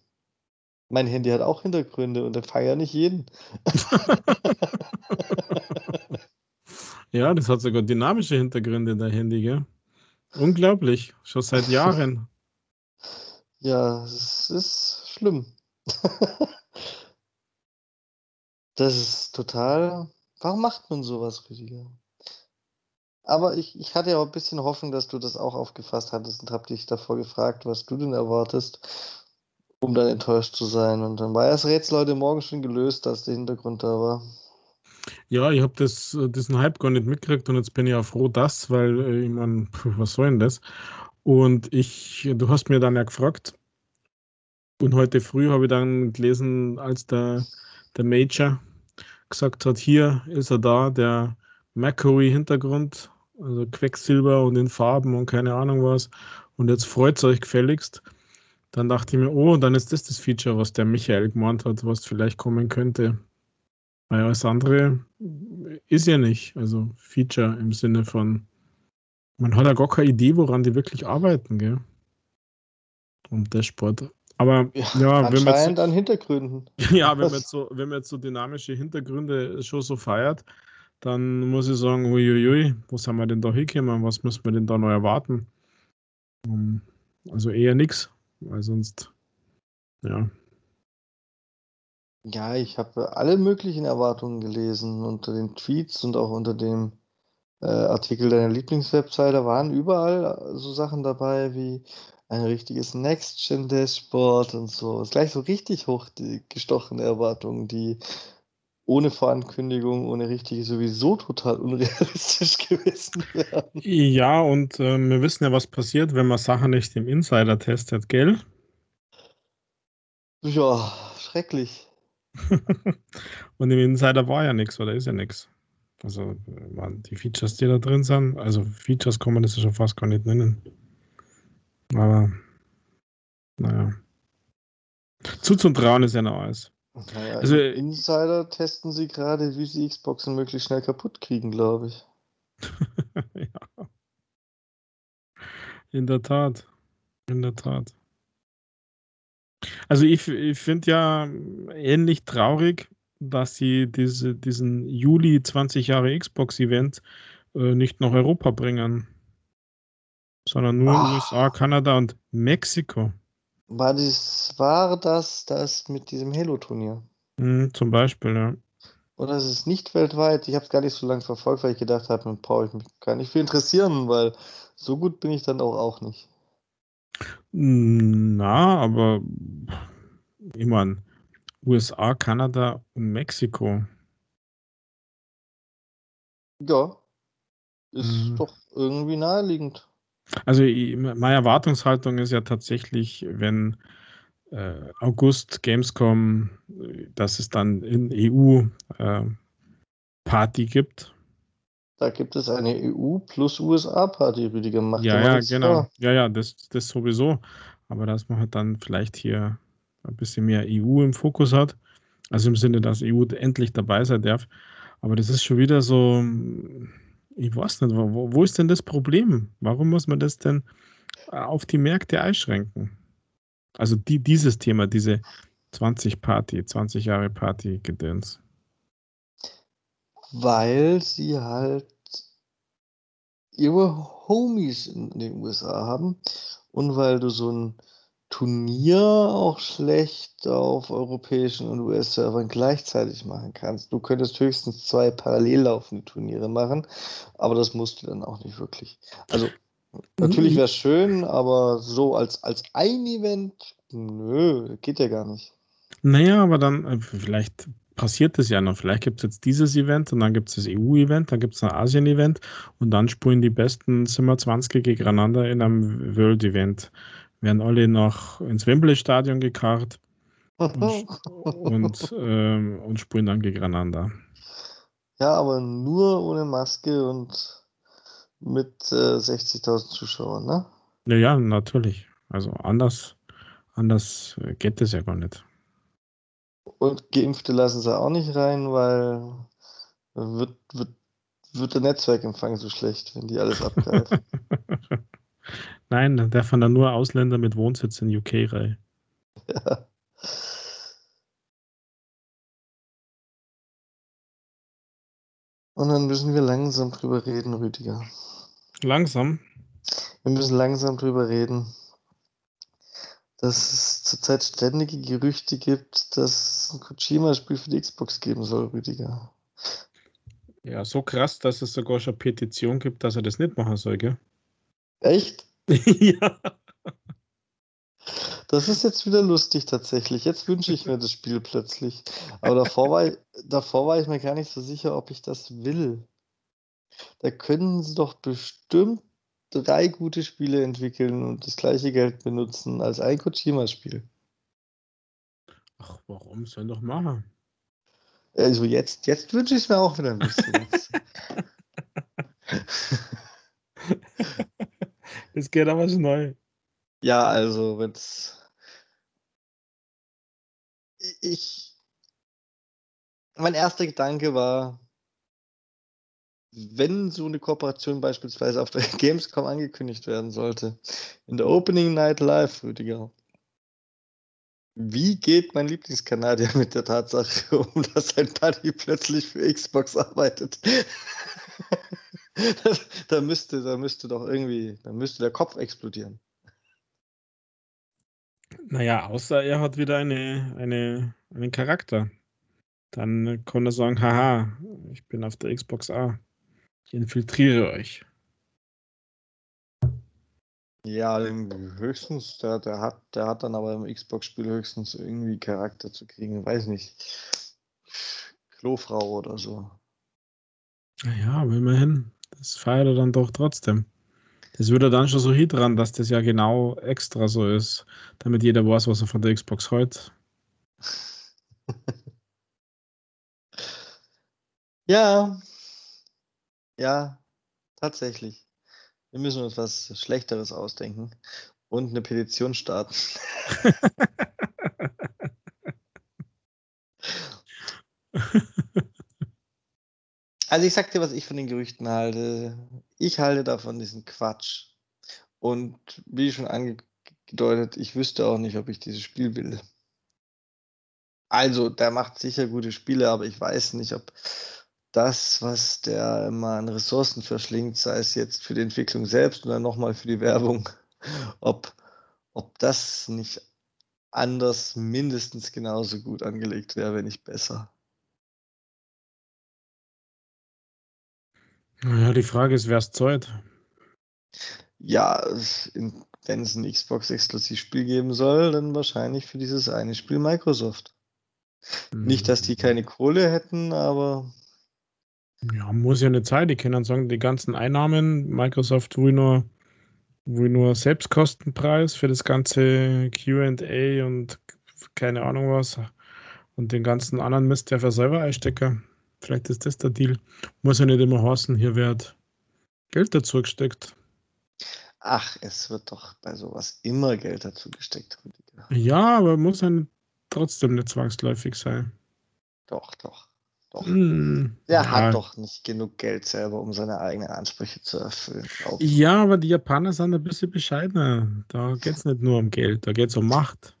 Mein Handy hat auch Hintergründe und der feiert nicht jeden. ja, das hat sogar dynamische Hintergründe, der Handy, gell? Unglaublich, schon seit Jahren. Ja, es ist schlimm. Das ist total. Warum macht man sowas, Rüdiger? Aber ich, ich hatte ja auch ein bisschen Hoffnung, dass du das auch aufgefasst hattest und habe dich davor gefragt, was du denn erwartest, um dann enttäuscht zu sein. Und dann war das Rätsel heute Morgen schon gelöst, dass der Hintergrund da war. Ja, ich habe diesen Hype gar nicht mitgekriegt und jetzt bin ich auch froh, dass, weil äh, ich meine, was soll denn das? Und ich, du hast mir dann ja gefragt, und heute früh habe ich dann gelesen, als der, der Major gesagt hat, hier ist er da, der Mercury-Hintergrund, also Quecksilber und in Farben und keine Ahnung was. Und jetzt freut es euch gefälligst. Dann dachte ich mir, oh, dann ist das das Feature, was der Michael gemeint hat, was vielleicht kommen könnte. Weil alles andere ist ja nicht. Also Feature im Sinne von, man hat ja gar keine Idee, woran die wirklich arbeiten, gell? Und Dashboard. Aber ja, ja wenn man jetzt, an Hintergründen. Ja, wenn man, so, wenn man jetzt so dynamische Hintergründe schon so feiert, dann muss ich sagen, uiuiui, wo sind wir denn da hingekommen? Was müssen wir denn da noch erwarten? Ähm, also eher nichts, weil sonst, ja. Ja, ich habe alle möglichen Erwartungen gelesen unter den Tweets und auch unter dem äh, Artikel deiner Lieblingswebseite. Da waren überall so Sachen dabei wie ein richtiges Next-Gen-Dashboard und so. Ist gleich so richtig hochgestochene Erwartungen, die ohne Vorankündigung, ohne richtige sowieso total unrealistisch gewesen wären. Ja, und äh, wir wissen ja, was passiert, wenn man Sachen nicht im Insider testet, gell? Ja, schrecklich. und im Insider war ja nichts oder ist ja nichts. Also die Features, die da drin sind, also Features kann man das ja schon fast gar nicht nennen. Aber naja. Zuzutrauen ist ja noch alles. Naja, Also- Insider testen sie gerade, wie sie Xboxen möglichst schnell kaputt kriegen, glaube ich. ja. In der Tat. In der Tat. Also ich, ich finde ja ähnlich traurig, dass sie diese, diesen Juli 20 Jahre Xbox-Event äh, nicht nach Europa bringen, sondern nur Ah. USA, Kanada und Mexiko. War das, war das das mit diesem Halo-Turnier? Hm, zum Beispiel, ja. Oder ist es nicht weltweit? Ich habe es gar nicht so lange verfolgt, weil ich gedacht habe, man brauche ich mich gar nicht für interessieren, weil so gut bin ich dann auch, auch nicht. Na, aber ich meine, USA, Kanada und Mexiko. Ja, ist Mhm. doch irgendwie naheliegend. Also meine Erwartungshaltung ist ja tatsächlich, wenn äh, August Gamescom, dass es dann in EU äh, Party gibt. Da gibt es eine EU plus USA-Party, Rüdiger. Mach dir Ja, ja, genau. vor. Ja, ja, das, das sowieso. Aber dass man halt dann vielleicht hier ein bisschen mehr EU im Fokus hat. Also im Sinne, dass EU endlich dabei sein darf. Aber das ist schon wieder so, ich weiß nicht, wo, wo ist denn das Problem? Warum muss man das denn auf die Märkte einschränken? Also die, dieses Thema, diese 20 Party, 20 Jahre Party Gedöns. Weil sie halt ihre Homies in den USA haben und weil du so ein Turnier auch schlecht auf europäischen und US-Servern gleichzeitig machen kannst. Du könntest höchstens zwei parallel laufende Turniere machen, aber das musst du dann auch nicht wirklich. Also natürlich wäre es schön, aber so als, als ein Event, nö, geht ja gar nicht. Naja, aber dann, äh, vielleicht passiert das ja noch. Vielleicht gibt es jetzt dieses Event und dann gibt es das EU-Event, dann gibt es ein Asien-Event und dann spielen die besten Zimmer 20 gegeneinander in einem World-Event. Werden alle noch ins Wembley-Stadion gekarrt und, und, ähm, und spielen dann gegeneinander. Ja, aber nur ohne Maske und mit äh, 60.000 Zuschauern, ne? Ja, ja, natürlich. Also anders, anders geht das ja gar nicht. Und Geimpfte lassen sie auch nicht rein, weil wird, wird, wird der Netzwerkempfang so schlecht, wenn die alles abgreifen. Nein, dann darf man dann nur Ausländer mit Wohnsitz in UK rein. ja. Und dann müssen wir langsam drüber reden, Rüdiger. Langsam. Wir müssen langsam drüber reden, dass es zurzeit ständige Gerüchte gibt, dass es ein Kojima-Spiel für die Xbox geben soll, Rüdiger. Ja, so krass, dass es sogar schon Petition gibt, dass er das nicht machen soll, gell? Echt? ja. Das ist jetzt wieder lustig tatsächlich. Jetzt wünsche ich mir das Spiel plötzlich. Aber davor war, ich, davor war ich mir gar nicht so sicher, ob ich das will. Da können sie doch bestimmt drei gute Spiele entwickeln und das gleiche Geld benutzen als ein Kojima-Spiel. Ach, warum? Sollen doch machen. Also jetzt, jetzt wünsche ich es mir auch wieder ein bisschen. Es geht aber schnell. ja, also wenn's. Ich. Mein erster Gedanke war, wenn so eine Kooperation beispielsweise auf der Gamescom angekündigt werden sollte, in der Opening Night Live, Rüdiger, wie geht mein Lieblingskanadier mit der Tatsache um, dass sein Buddy plötzlich für Xbox arbeitet? da, müsste, da müsste doch irgendwie, da müsste der Kopf explodieren. Naja, außer er hat wieder eine, eine, einen Charakter. Dann kann er sagen, haha, ich bin auf der Xbox A. Ich infiltriere euch. Ja, höchstens, der, der, hat, der hat dann aber im Xbox-Spiel höchstens irgendwie Charakter zu kriegen, weiß nicht. Klofrau oder so. Naja, aber immerhin. Das feiert er dann doch trotzdem. Das würde dann schon so hit dran, dass das ja genau extra so ist, damit jeder weiß, was er von der Xbox hat. ja, ja, tatsächlich. Wir müssen uns was Schlechteres ausdenken und eine Petition starten. also ich sag dir, was ich von den Gerüchten halte. Ich halte davon diesen Quatsch. Und wie schon angedeutet, ich wüsste auch nicht, ob ich dieses Spiel will. Also, der macht sicher gute Spiele, aber ich weiß nicht, ob das, was der immer an Ressourcen verschlingt, sei es jetzt für die Entwicklung selbst oder nochmal für die Werbung, ob, ob das nicht anders mindestens genauso gut angelegt wäre, wenn nicht besser. Naja, die Frage ist, wer es zahlt. Ja, wenn es ein Xbox-Exklusiv-Spiel geben soll, dann wahrscheinlich für dieses eine Spiel Microsoft. Mhm. Nicht, dass die keine Kohle hätten, aber. Ja, muss ja nicht sein. Die können dann sagen, die ganzen Einnahmen, Microsoft will nur, will nur Selbstkostenpreis für das ganze QA und keine Ahnung was und den ganzen anderen Mist der für selber einstecken. Vielleicht ist das der Deal. Muss ja nicht immer heißen, hier wird Geld dazu gesteckt. Ach, es wird doch bei sowas immer Geld dazu gesteckt, Rüdiger. Ja, aber muss ja trotzdem nicht zwangsläufig sein. Doch, doch. Doch. Mm, Der ja. hat doch nicht genug Geld selber, um seine eigenen Ansprüche zu erfüllen. Ja, aber die Japaner sind ein bisschen bescheidener. Da geht es nicht nur um Geld, da geht es um Macht.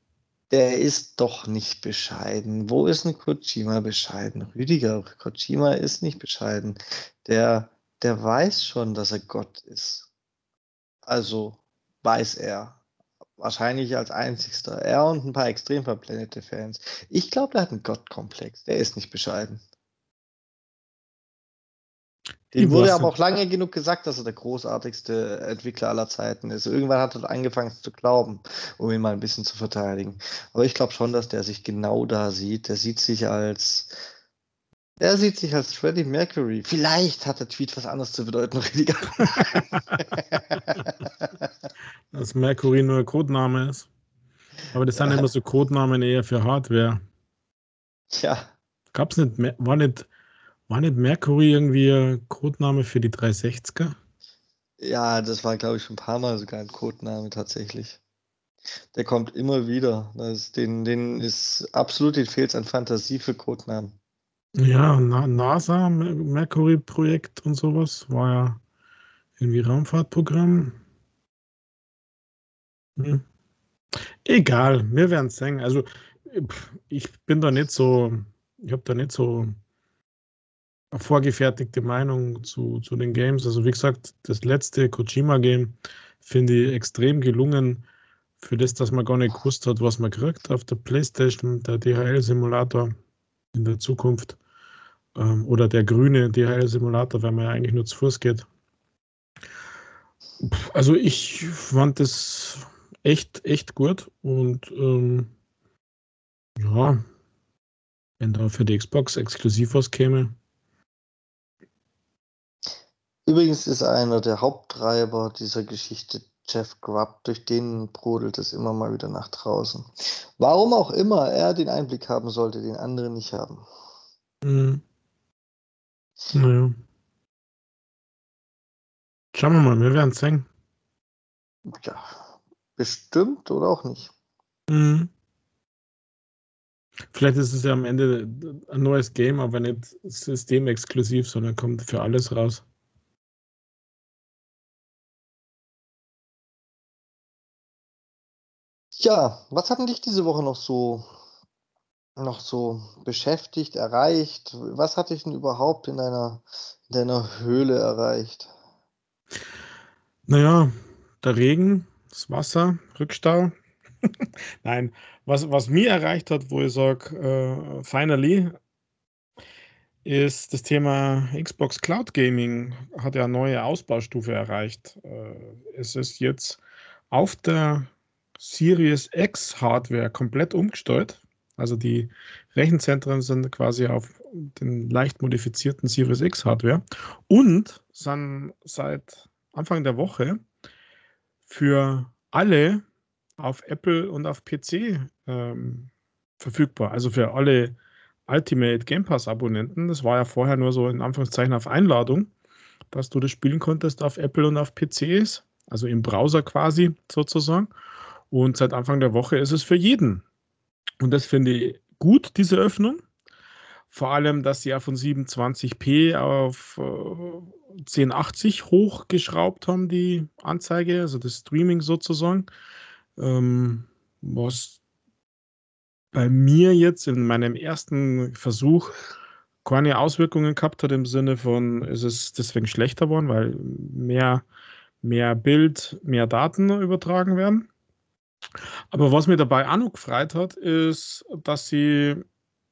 Der ist doch nicht bescheiden. Wo ist ein Kojima bescheiden? Rüdiger, Kojima ist nicht bescheiden. Der, der weiß schon, dass er Gott ist. Also weiß er. Wahrscheinlich als einzigster. Er und ein paar extrem verblendete Fans. Ich glaube, der hat einen Gottkomplex. Der ist nicht bescheiden. Dem wurde aber auch lange genug gesagt, dass er der großartigste Entwickler aller Zeiten ist. Irgendwann hat er angefangen zu glauben, um ihn mal ein bisschen zu verteidigen. Aber ich glaube schon, dass der sich genau da sieht. Der sieht sich als. Er sieht sich als Freddie Mercury. Vielleicht hat der Tweet was anderes zu bedeuten, Rüdiger. dass Mercury nur ein Codename ist. Aber das sind ja. immer so Codenamen eher für Hardware. Tja. Gab es nicht mehr, war nicht war nicht Mercury irgendwie Codename für die 360er? Ja, das war, glaube ich, schon ein paar Mal sogar ein Codename tatsächlich. Der kommt immer wieder. Das, den, den ist absolut, den fehlt an Fantasie für Codenamen. Ja, Na NASA, Mercury-Projekt und sowas war ja irgendwie Raumfahrtprogramm. Hm. Egal, wir werden es sehen. Also, ich bin da nicht so, ich habe da nicht so vorgefertigte Meinung zu, zu den Games. Also wie gesagt, das letzte Kojima-Game finde ich extrem gelungen für das, dass man gar nicht gewusst hat, was man kriegt auf der Playstation, der DHL-Simulator in der Zukunft ähm, oder der grüne DHL-Simulator, weil man ja eigentlich nur zu Fuß geht. Also ich fand das echt, echt gut und ähm, ja, wenn da für die Xbox exklusiv was käme, Übrigens ist einer der Haupttreiber dieser Geschichte Jeff Grubb, durch den brodelt es immer mal wieder nach draußen. Warum auch immer er den Einblick haben sollte, den andere nicht haben. Mhm. Naja. Schauen wir mal, wir werden es sehen. Ja, bestimmt oder auch nicht. Mhm. Vielleicht ist es ja am Ende ein neues Game, aber nicht systemexklusiv, sondern kommt für alles raus. Ja, was hat denn dich diese Woche noch so noch so beschäftigt, erreicht? Was hat dich denn überhaupt in deiner, in deiner Höhle erreicht? Naja, der Regen, das Wasser, Rückstau. Nein, was, was mir erreicht hat, wo ich sage, äh, finally, ist das Thema Xbox Cloud Gaming hat ja eine neue Ausbaustufe erreicht. Äh, es ist jetzt auf der Series X Hardware komplett umgestellt. Also die Rechenzentren sind quasi auf den leicht modifizierten Series X Hardware und sind seit Anfang der Woche für alle auf Apple und auf PC ähm, verfügbar. Also für alle Ultimate Game Pass Abonnenten. Das war ja vorher nur so in Anführungszeichen auf Einladung, dass du das spielen konntest auf Apple und auf PCs, also im Browser quasi sozusagen. Und seit Anfang der Woche ist es für jeden. Und das finde ich gut, diese Öffnung. Vor allem, dass sie ja von 27p auf äh, 1080 hochgeschraubt haben, die Anzeige, also das Streaming sozusagen. Ähm, was bei mir jetzt in meinem ersten Versuch keine Auswirkungen gehabt hat im Sinne von, ist es deswegen schlechter geworden, weil mehr, mehr Bild, mehr Daten übertragen werden. Aber was mir dabei auch noch gefreut hat, ist, dass sie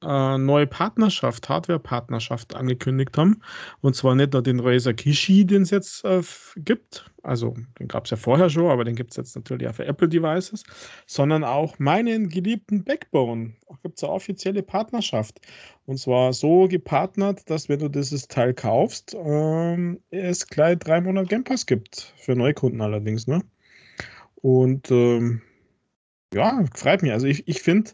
äh, neue Partnerschaft, Hardware-Partnerschaft angekündigt haben. Und zwar nicht nur den Razer Kishi, den es jetzt äh, gibt, also den gab es ja vorher schon, aber den gibt es jetzt natürlich auch für Apple-Devices, sondern auch meinen geliebten Backbone. Da gibt es eine offizielle Partnerschaft. Und zwar so gepartnert, dass wenn du dieses Teil kaufst, ähm, es gleich drei Monate Game Pass gibt. Für Neukunden allerdings, ne? Und ähm, ja, freut mich. Also ich, ich finde,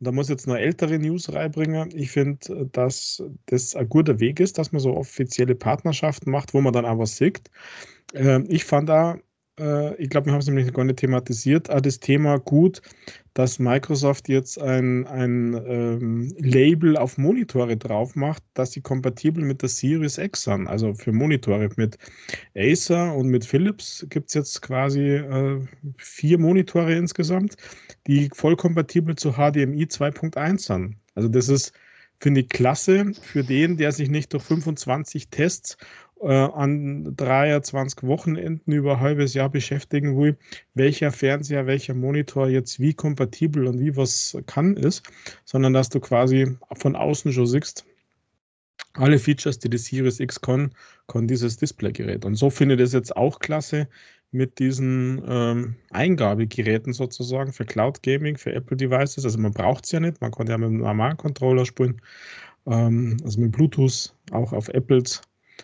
da muss jetzt noch ältere News reinbringen. Ich finde, dass das ein guter Weg ist, dass man so offizielle Partnerschaften macht, wo man dann auch was sieht. Ähm, ich fand da, äh, ich glaube, wir haben es nämlich gar nicht thematisiert, auch das Thema gut, dass Microsoft jetzt ein, ein ähm, Label auf Monitore drauf macht, dass sie kompatibel mit der Series X sind, also für Monitore. Mit Acer und mit Philips gibt es jetzt quasi äh, vier Monitore insgesamt, die voll kompatibel zu HDMI 2.1 sind. Also das ist, finde ich, klasse für den, der sich nicht durch 25 Tests äh, an 23 Wochenenden über ein halbes Jahr beschäftigen will, welcher Fernseher, welcher Monitor jetzt wie kompatibel und wie was kann ist, sondern dass du quasi von außen schon siehst, alle Features, die die Series X kann, kann dieses Displaygerät. Und so finde ich das jetzt auch klasse mit diesen ähm, Eingabegeräten sozusagen für Cloud Gaming, für Apple Devices. Also man braucht es ja nicht, man kann ja mit einem normalen Controller spielen, ähm, also mit Bluetooth, auch auf Apples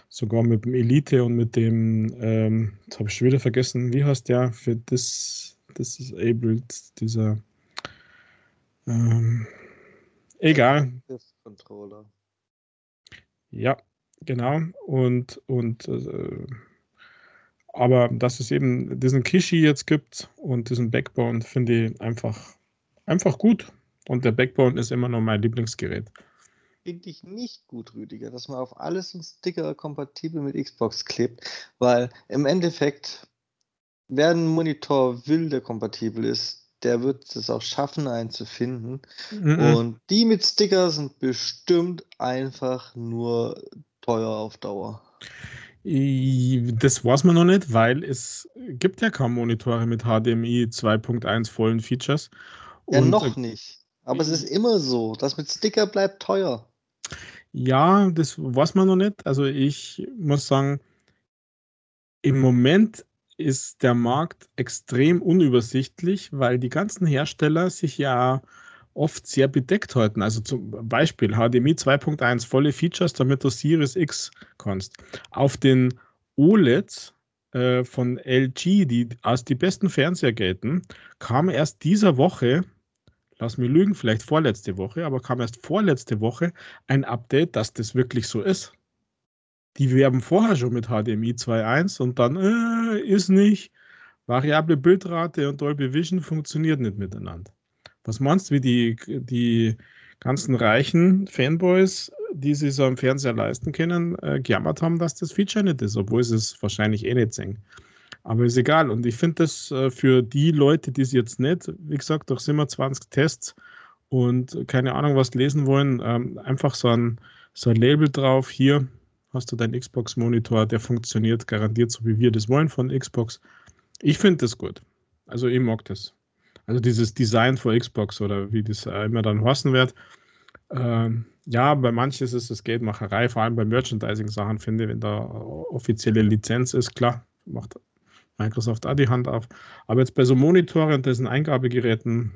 sogar mit dem Elite und mit dem, ähm, jetzt habe ich schon wieder vergessen, wie heißt der für das Disabled, dieser, ähm, egal. Controller. Ja, genau. Und, und äh, aber dass es eben diesen Kishi jetzt gibt und diesen Backbone, finde ich einfach, einfach gut. Und der Backbone ist immer noch mein Lieblingsgerät finde ich nicht gut, Rüdiger, dass man auf alles einen Sticker kompatibel mit Xbox klebt, weil im Endeffekt, wer einen Monitor will, der kompatibel ist, der wird es auch schaffen, einen zu finden. Mhm. Und die mit Sticker sind bestimmt einfach nur teuer auf Dauer. Das weiß man noch nicht, weil es gibt ja kaum Monitore mit HDMI 2.1 vollen Features. Ja, Und noch nicht. Aber es ist immer so. Das mit Sticker bleibt teuer. Ja, das weiß man noch nicht. Also ich muss sagen, im Moment ist der Markt extrem unübersichtlich, weil die ganzen Hersteller sich ja oft sehr bedeckt halten. Also zum Beispiel HDMI 2.1 volle Features, damit du Series X kannst. Auf den OLEDs äh, von LG, die als die besten Fernseher gelten, kam erst dieser Woche lass mich lügen, vielleicht vorletzte Woche, aber kam erst vorletzte Woche ein Update, dass das wirklich so ist. Die werben vorher schon mit HDMI 2.1 und dann äh, ist nicht. Variable Bildrate und Dolby Vision funktioniert nicht miteinander. Was meinst du, wie die, die ganzen reichen Fanboys, die sich so einen Fernseher leisten können, äh, gejammert haben, dass das Feature nicht ist, obwohl sie es wahrscheinlich eh nicht sehen. Aber ist egal. Und ich finde das äh, für die Leute, die es jetzt nicht, wie gesagt, durch 27 Tests und keine Ahnung was lesen wollen, ähm, einfach so ein, so ein Label drauf. Hier hast du deinen Xbox-Monitor, der funktioniert garantiert so, wie wir das wollen von Xbox. Ich finde das gut. Also ich mag das. Also dieses Design für Xbox oder wie das immer dann heißen wird. Ähm, ja, bei manchen ist es Geldmacherei, vor allem bei Merchandising-Sachen, finde ich, wenn da offizielle Lizenz ist, klar, macht Microsoft auch die Hand auf. Aber jetzt bei so Monitoren und dessen Eingabegeräten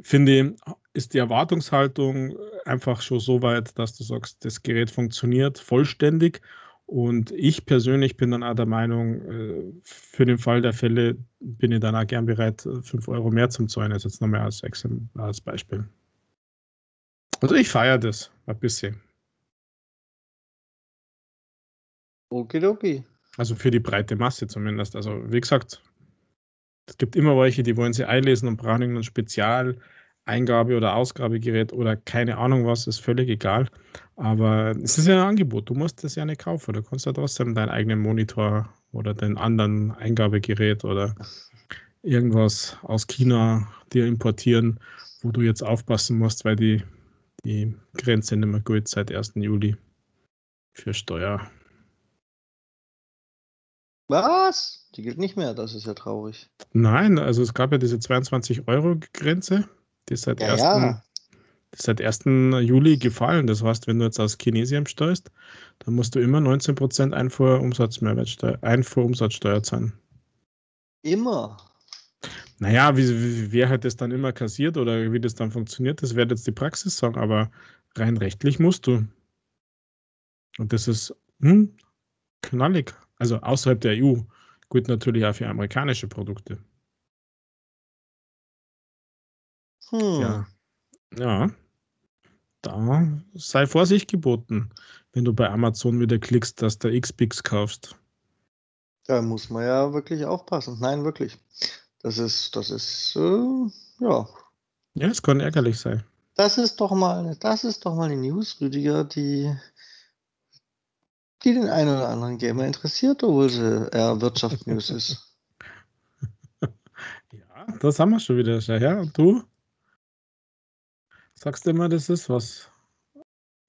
finde ich, ist die Erwartungshaltung einfach schon so weit, dass du sagst, das Gerät funktioniert vollständig. Und ich persönlich bin dann auch der Meinung, äh, für den Fall der Fälle bin ich dann auch gern bereit, 5 Euro mehr zum zahlen, als jetzt nochmal als, als Beispiel. Also ich feiere das ein bisschen. Okidoki. Also für die breite Masse zumindest. Also wie gesagt, es gibt immer welche, die wollen sie einlesen und brauchen irgendeinen Spezial Eingabe- oder Ausgabegerät oder keine Ahnung was, ist völlig egal. Aber es ist ja ein Angebot. Du musst das ja nicht kaufen. Du kannst ja trotzdem deinen eigenen Monitor oder den anderen Eingabegerät oder irgendwas aus China dir importieren, wo du jetzt aufpassen musst, weil die, die Grenze nicht mehr gilt seit 1. Juli für Steuer. Was? Die gilt nicht mehr, das ist ja traurig. Nein, also es gab ja diese 22-Euro-Grenze, die ist seit, ja, 1. Ja. seit 1. Juli gefallen. Das heißt, wenn du jetzt aus Chinesien steuerst, dann musst du immer 19% Einfuhrumsatzmehrwertsteuer, Einfuhrumsatzsteuer zahlen. Immer? Naja, wie, wie, wer halt das dann immer kassiert oder wie das dann funktioniert, das wird jetzt die Praxis sagen, aber rein rechtlich musst du. Und das ist hm, knallig. Also außerhalb der EU. Gut, natürlich auch für amerikanische Produkte. Hm. Ja. Ja. Da sei Vorsicht geboten, wenn du bei Amazon wieder klickst, dass du X-Pix kaufst. Da muss man ja wirklich aufpassen. Nein, wirklich. Das ist, das ist, äh, ja. Ja, es kann ärgerlich sein. Das ist doch mal, das ist doch mal eine News, Rüdiger, die, die den einen oder anderen Gamer interessiert, obwohl sie eher Wirtschaftsnews ist. Ja, das haben wir schon wieder. Ja, und du? Sagst du immer, das ist was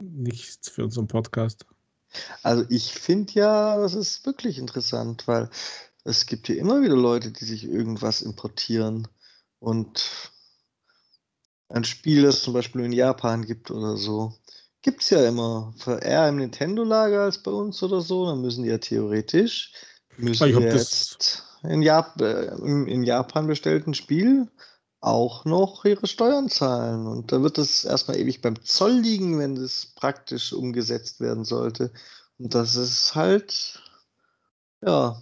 nichts für unseren Podcast? Also ich finde ja, das ist wirklich interessant, weil es gibt hier immer wieder Leute, die sich irgendwas importieren und ein Spiel, das zum Beispiel in Japan gibt oder so. Gibt es ja immer. Eher im Nintendo-Lager als bei uns oder so. Dann müssen die ja theoretisch müssen ich jetzt in, Jap äh, in Japan bestellten Spiel auch noch ihre Steuern zahlen. Und da wird es erstmal ewig beim Zoll liegen, wenn das praktisch umgesetzt werden sollte. Und das ist halt, ja.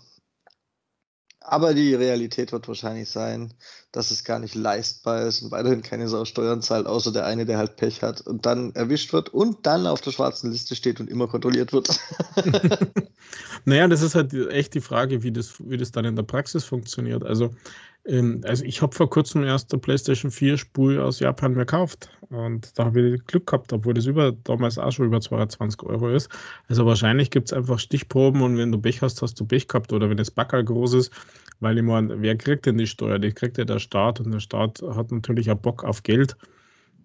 Aber die Realität wird wahrscheinlich sein, dass es gar nicht leistbar ist und weiterhin keine Sau Steuern zahlt, außer der eine, der halt Pech hat und dann erwischt wird und dann auf der schwarzen Liste steht und immer kontrolliert wird. naja, das ist halt echt die Frage, wie das, wie das dann in der Praxis funktioniert. Also ähm, also ich habe vor kurzem erst der PlayStation 4 Spur aus Japan gekauft und da habe ich Glück gehabt, obwohl das über, damals auch schon über 220 Euro ist. Also wahrscheinlich gibt es einfach Stichproben und wenn du Pech hast, hast du Pech gehabt oder wenn das Backerl groß ist, weil ich meine, wer kriegt denn die Steuer? Die kriegt ja der Staat und der Staat hat natürlich auch Bock auf Geld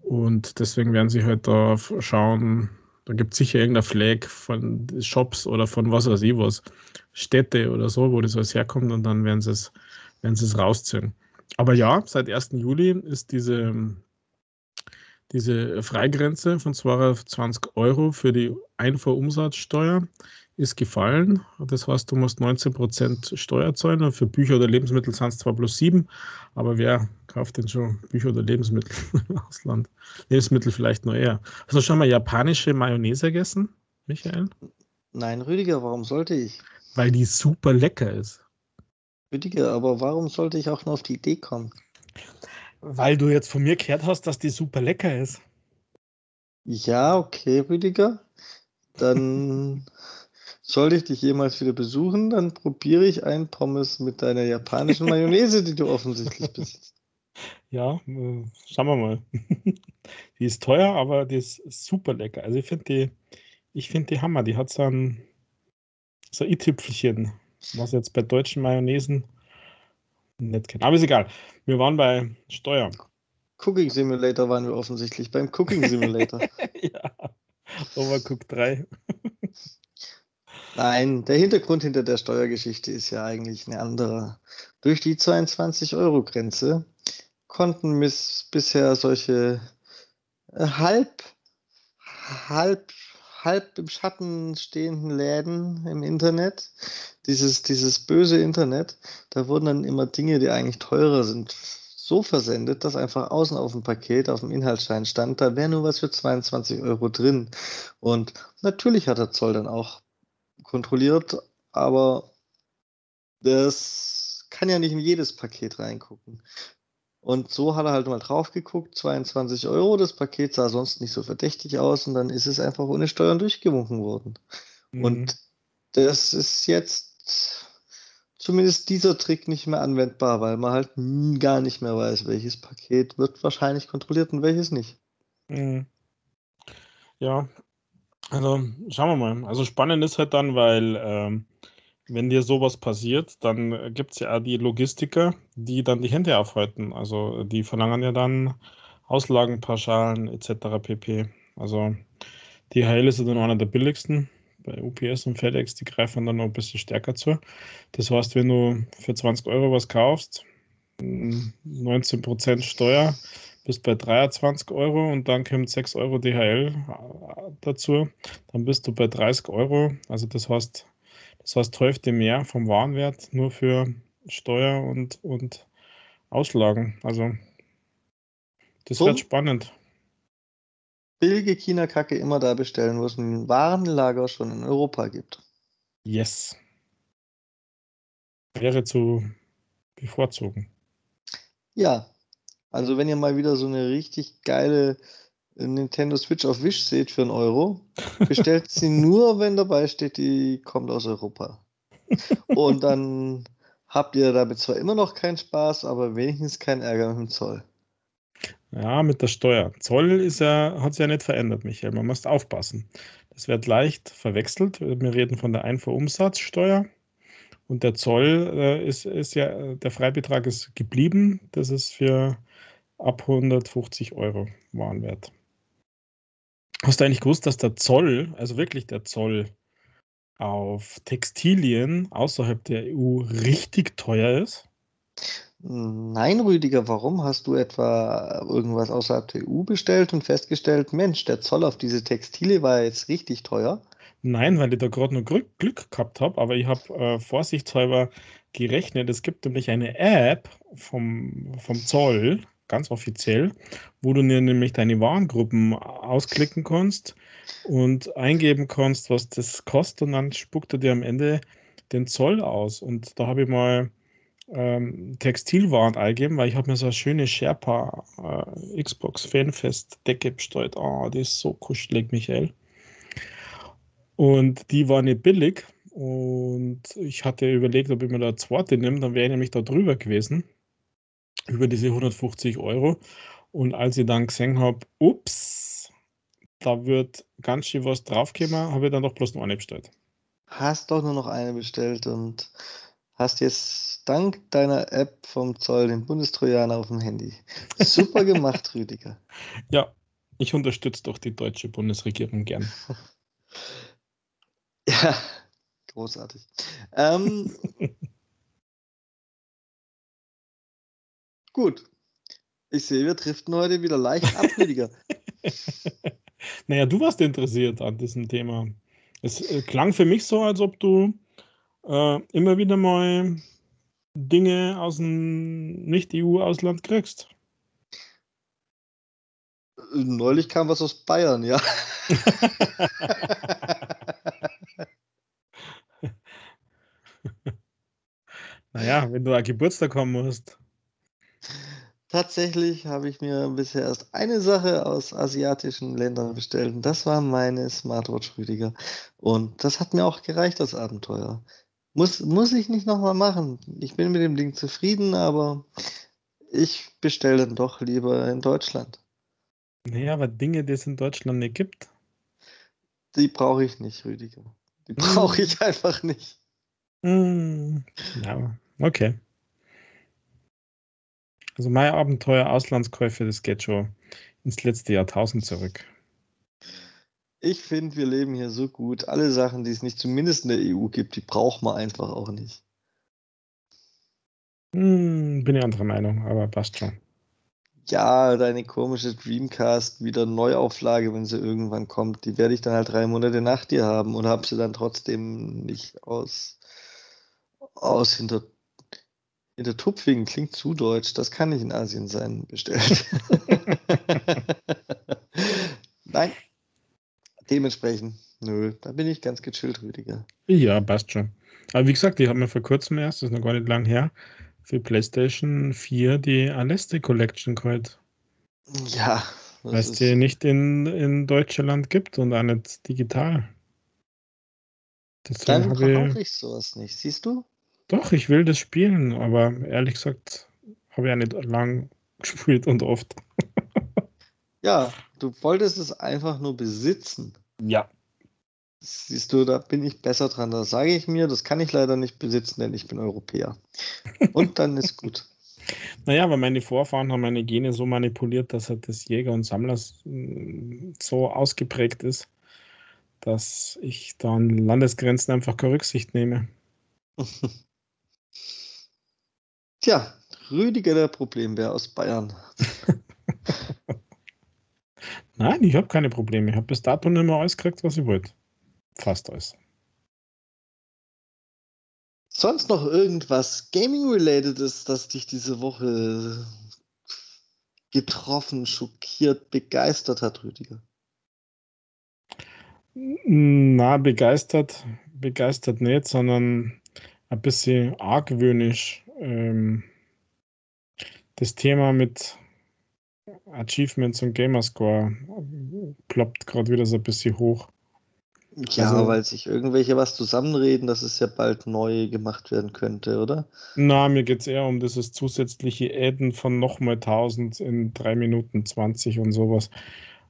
und deswegen werden sie halt da schauen, da gibt es sicher irgendein Flag von Shops oder von was weiß ich was, Städte oder so, wo das alles herkommt und dann werden sie es es rausziehen. Aber ja, seit 1. Juli ist diese, diese Freigrenze von 220 Euro für die Einfuhrumsatzsteuer ist gefallen. Das heißt, du musst 19% Steuer zahlen. für Bücher oder Lebensmittel sind es zwar plus 7, aber wer kauft denn schon Bücher oder Lebensmittel im Ausland? Lebensmittel vielleicht nur eher. Hast du schon mal japanische Mayonnaise gegessen, Michael? Nein, Rüdiger, warum sollte ich? Weil die super lecker ist. Rüdiger, aber warum sollte ich auch nur auf die Idee kommen? Weil du jetzt von mir gehört hast, dass die super lecker ist. Ja, okay, Rüdiger. Dann sollte ich dich jemals wieder besuchen, dann probiere ich ein Pommes mit deiner japanischen Mayonnaise, die du offensichtlich besitzt. Ja, äh, schauen wir mal. die ist teuer, aber die ist super lecker. Also ich finde die, ich finde die Hammer. Die hat so ein, so ein i-Tüpfelchen was jetzt bei deutschen Mayonnaisen nicht kennt. Aber ist egal. Wir waren bei Steuer. Cooking Simulator waren wir offensichtlich beim Cooking Simulator. ja, Overcooked 3. Nein, der Hintergrund hinter der Steuergeschichte ist ja eigentlich ein anderer. Durch die 22-Euro-Grenze konnten bis, bisher solche äh, halb, halb halb im Schatten stehenden Läden im Internet, dieses, dieses böse Internet, da wurden dann immer Dinge, die eigentlich teurer sind, so versendet, dass einfach außen auf dem Paket, auf dem Inhaltsschein stand, da wäre nur was für 22 Euro drin. Und natürlich hat der Zoll dann auch kontrolliert, aber das kann ja nicht in jedes Paket reingucken. Und so hat er halt mal drauf geguckt, 22 Euro, das Paket sah sonst nicht so verdächtig aus und dann ist es einfach ohne Steuern durchgewunken worden. Mhm. Und das ist jetzt zumindest dieser Trick nicht mehr anwendbar, weil man halt gar nicht mehr weiß, welches Paket wird wahrscheinlich kontrolliert und welches nicht. Mhm. Ja, also schauen wir mal. Also spannend ist halt dann, weil ähm, wenn dir sowas passiert, dann gibt es ja auch die Logistiker, die dann die Hände aufhalten. Also die verlangen ja dann Auslagenpauschalen etc. pp. Also DHL ist ja dann einer der billigsten. Bei UPS und FedEx, die greifen dann noch ein bisschen stärker zu. Das heißt, wenn du für 20 Euro was kaufst, 19% Steuer, bist bei 23 Euro und dann kommt 6 Euro DHL dazu, dann bist du bei 30 Euro. Also das heißt, das heißt Hälfte mehr vom Warenwert nur für Steuer und, und Auslagen. Also das so. wird spannend. Billige China-Kacke immer da bestellen, wo es ein Warenlager schon in Europa gibt. Yes. Wäre zu bevorzugen. Ja, also wenn ihr mal wieder so eine richtig geile Nintendo Switch auf Wish seht für einen Euro, bestellt sie nur, wenn dabei steht, die kommt aus Europa. Und dann habt ihr damit zwar immer noch keinen Spaß, aber wenigstens keinen Ärger mit dem Zoll. Ja, mit der Steuer. Zoll ist ja, hat sich ja nicht verändert, Michael. Man muss aufpassen. Das wird leicht verwechselt. Wir reden von der Einfuhrumsatzsteuer. Und der Zoll äh, ist, ist ja, der Freibetrag ist geblieben. Das ist für ab 150 Euro Warenwert. Hast du eigentlich gewusst, dass der Zoll, also wirklich der Zoll auf Textilien außerhalb der EU richtig teuer ist? Nein, Rüdiger, warum? Hast du etwa irgendwas außerhalb der EU bestellt und festgestellt, Mensch, der Zoll auf diese Textile war jetzt richtig teuer? Nein, weil ich da gerade nur Glück, Glück gehabt habe, aber ich habe äh, vorsichtshalber gerechnet. Es gibt nämlich eine App vom, vom Zoll, ganz offiziell, wo du dir nämlich deine Warengruppen ausklicken kannst und eingeben kannst, was das kostet und dann spuckt er dir am Ende den Zoll aus. Und da habe ich mal ähm, Textilwaren eingeben, weil ich habe mir so eine schöne Sherpa äh, Xbox Fanfest Decke bestellt. Oh, die ist so kuschelig, Michael. Und die war nicht billig. Und ich hatte überlegt, ob ich mir da eine zweite nehme, dann wäre ich nämlich da drüber gewesen über diese 150 Euro. Und als ich dann gesehen habe, ups, da wird ganz schön was draufgekommen, habe ich dann doch bloß noch eine bestellt. Hast doch nur noch eine bestellt und hast jetzt dank deiner App vom Zoll den Bundestrojaner auf dem Handy. Super gemacht, Rüdiger. Ja, ich unterstütze doch die deutsche Bundesregierung gern. ja, großartig. Ähm, Gut. Ich sehe, wir driften heute wieder leicht ab, Rüdiger. naja, du warst interessiert an diesem Thema. Es äh, klang für mich so, als ob du äh, immer wieder mal Dinge aus dem Nicht-EU-Ausland kriegst. Neulich kam was aus Bayern, ja. naja, wenn du an Geburtstag kommen musst. Tatsächlich habe ich mir bisher erst eine Sache aus asiatischen Ländern bestellt und das war meine Smartwatch, Rüdiger. Und das hat mir auch gereicht, das Abenteuer. Muss, muss ich nicht nochmal machen. Ich bin mit dem Ding zufrieden, aber ich bestelle dann doch lieber in Deutschland. Naja, aber Dinge, die es in Deutschland nicht gibt. Die brauche ich nicht, Rüdiger. Die hm. brauche ich einfach nicht. Mm, ja, okay. Also mein Abenteuer Auslandskäufe, das geht schon ins letzte Jahrtausend zurück. Ich finde, wir leben hier so gut. Alle Sachen, die es nicht zumindest in der EU gibt, die braucht man einfach auch nicht. Hm, bin ich anderer Meinung, aber passt schon. Ja, deine komische Dreamcast wieder Neuauflage, wenn sie irgendwann kommt, die werde ich dann halt drei Monate nach dir haben und habe sie dann trotzdem nicht aus, aus hinter in der Tupfingen klingt zu deutsch, das kann nicht in Asien sein, bestellt. Nein. Dementsprechend, nö, da bin ich ganz gechillt, Rüdiger. Ja, passt schon. Aber wie gesagt, die haben wir vor kurzem erst, das ist noch gar nicht lang her, für PlayStation 4 die Aleste Collection geholt. Ja. Weil es die nicht in, in Deutschland gibt und auch nicht digital. Deswegen Dann brauche ich sowas nicht, siehst du? Doch, ich will das spielen, aber ehrlich gesagt habe ich ja nicht lang gespielt und oft. ja, du wolltest es einfach nur besitzen. Ja. Siehst du, da bin ich besser dran. Da sage ich mir, das kann ich leider nicht besitzen, denn ich bin Europäer. Und dann ist gut. Naja, weil meine Vorfahren haben meine Gene so manipuliert, dass halt das Jäger und Sammler mm, so ausgeprägt ist, dass ich da an Landesgrenzen einfach keine Rücksicht nehme. Tja, Rüdiger der Problembär aus Bayern. Nein, ich habe keine Probleme. Ich habe bis dato nicht mehr alles gekriegt, was ich wollte. Fast alles. Sonst noch irgendwas Gaming-related ist, das dich diese Woche getroffen, schockiert, begeistert hat, Rüdiger? Na, begeistert, begeistert nicht, sondern ein bisschen argwöhnisch. Ähm, das Thema mit Achievements und Gamerscore ploppt gerade wieder so ein bisschen hoch. Ja, also, weil sich irgendwelche was zusammenreden, dass es ja bald neu gemacht werden könnte, oder? Na, mir geht es eher um dieses zusätzliche Adden von nochmal 1000 in 3 Minuten 20 und sowas.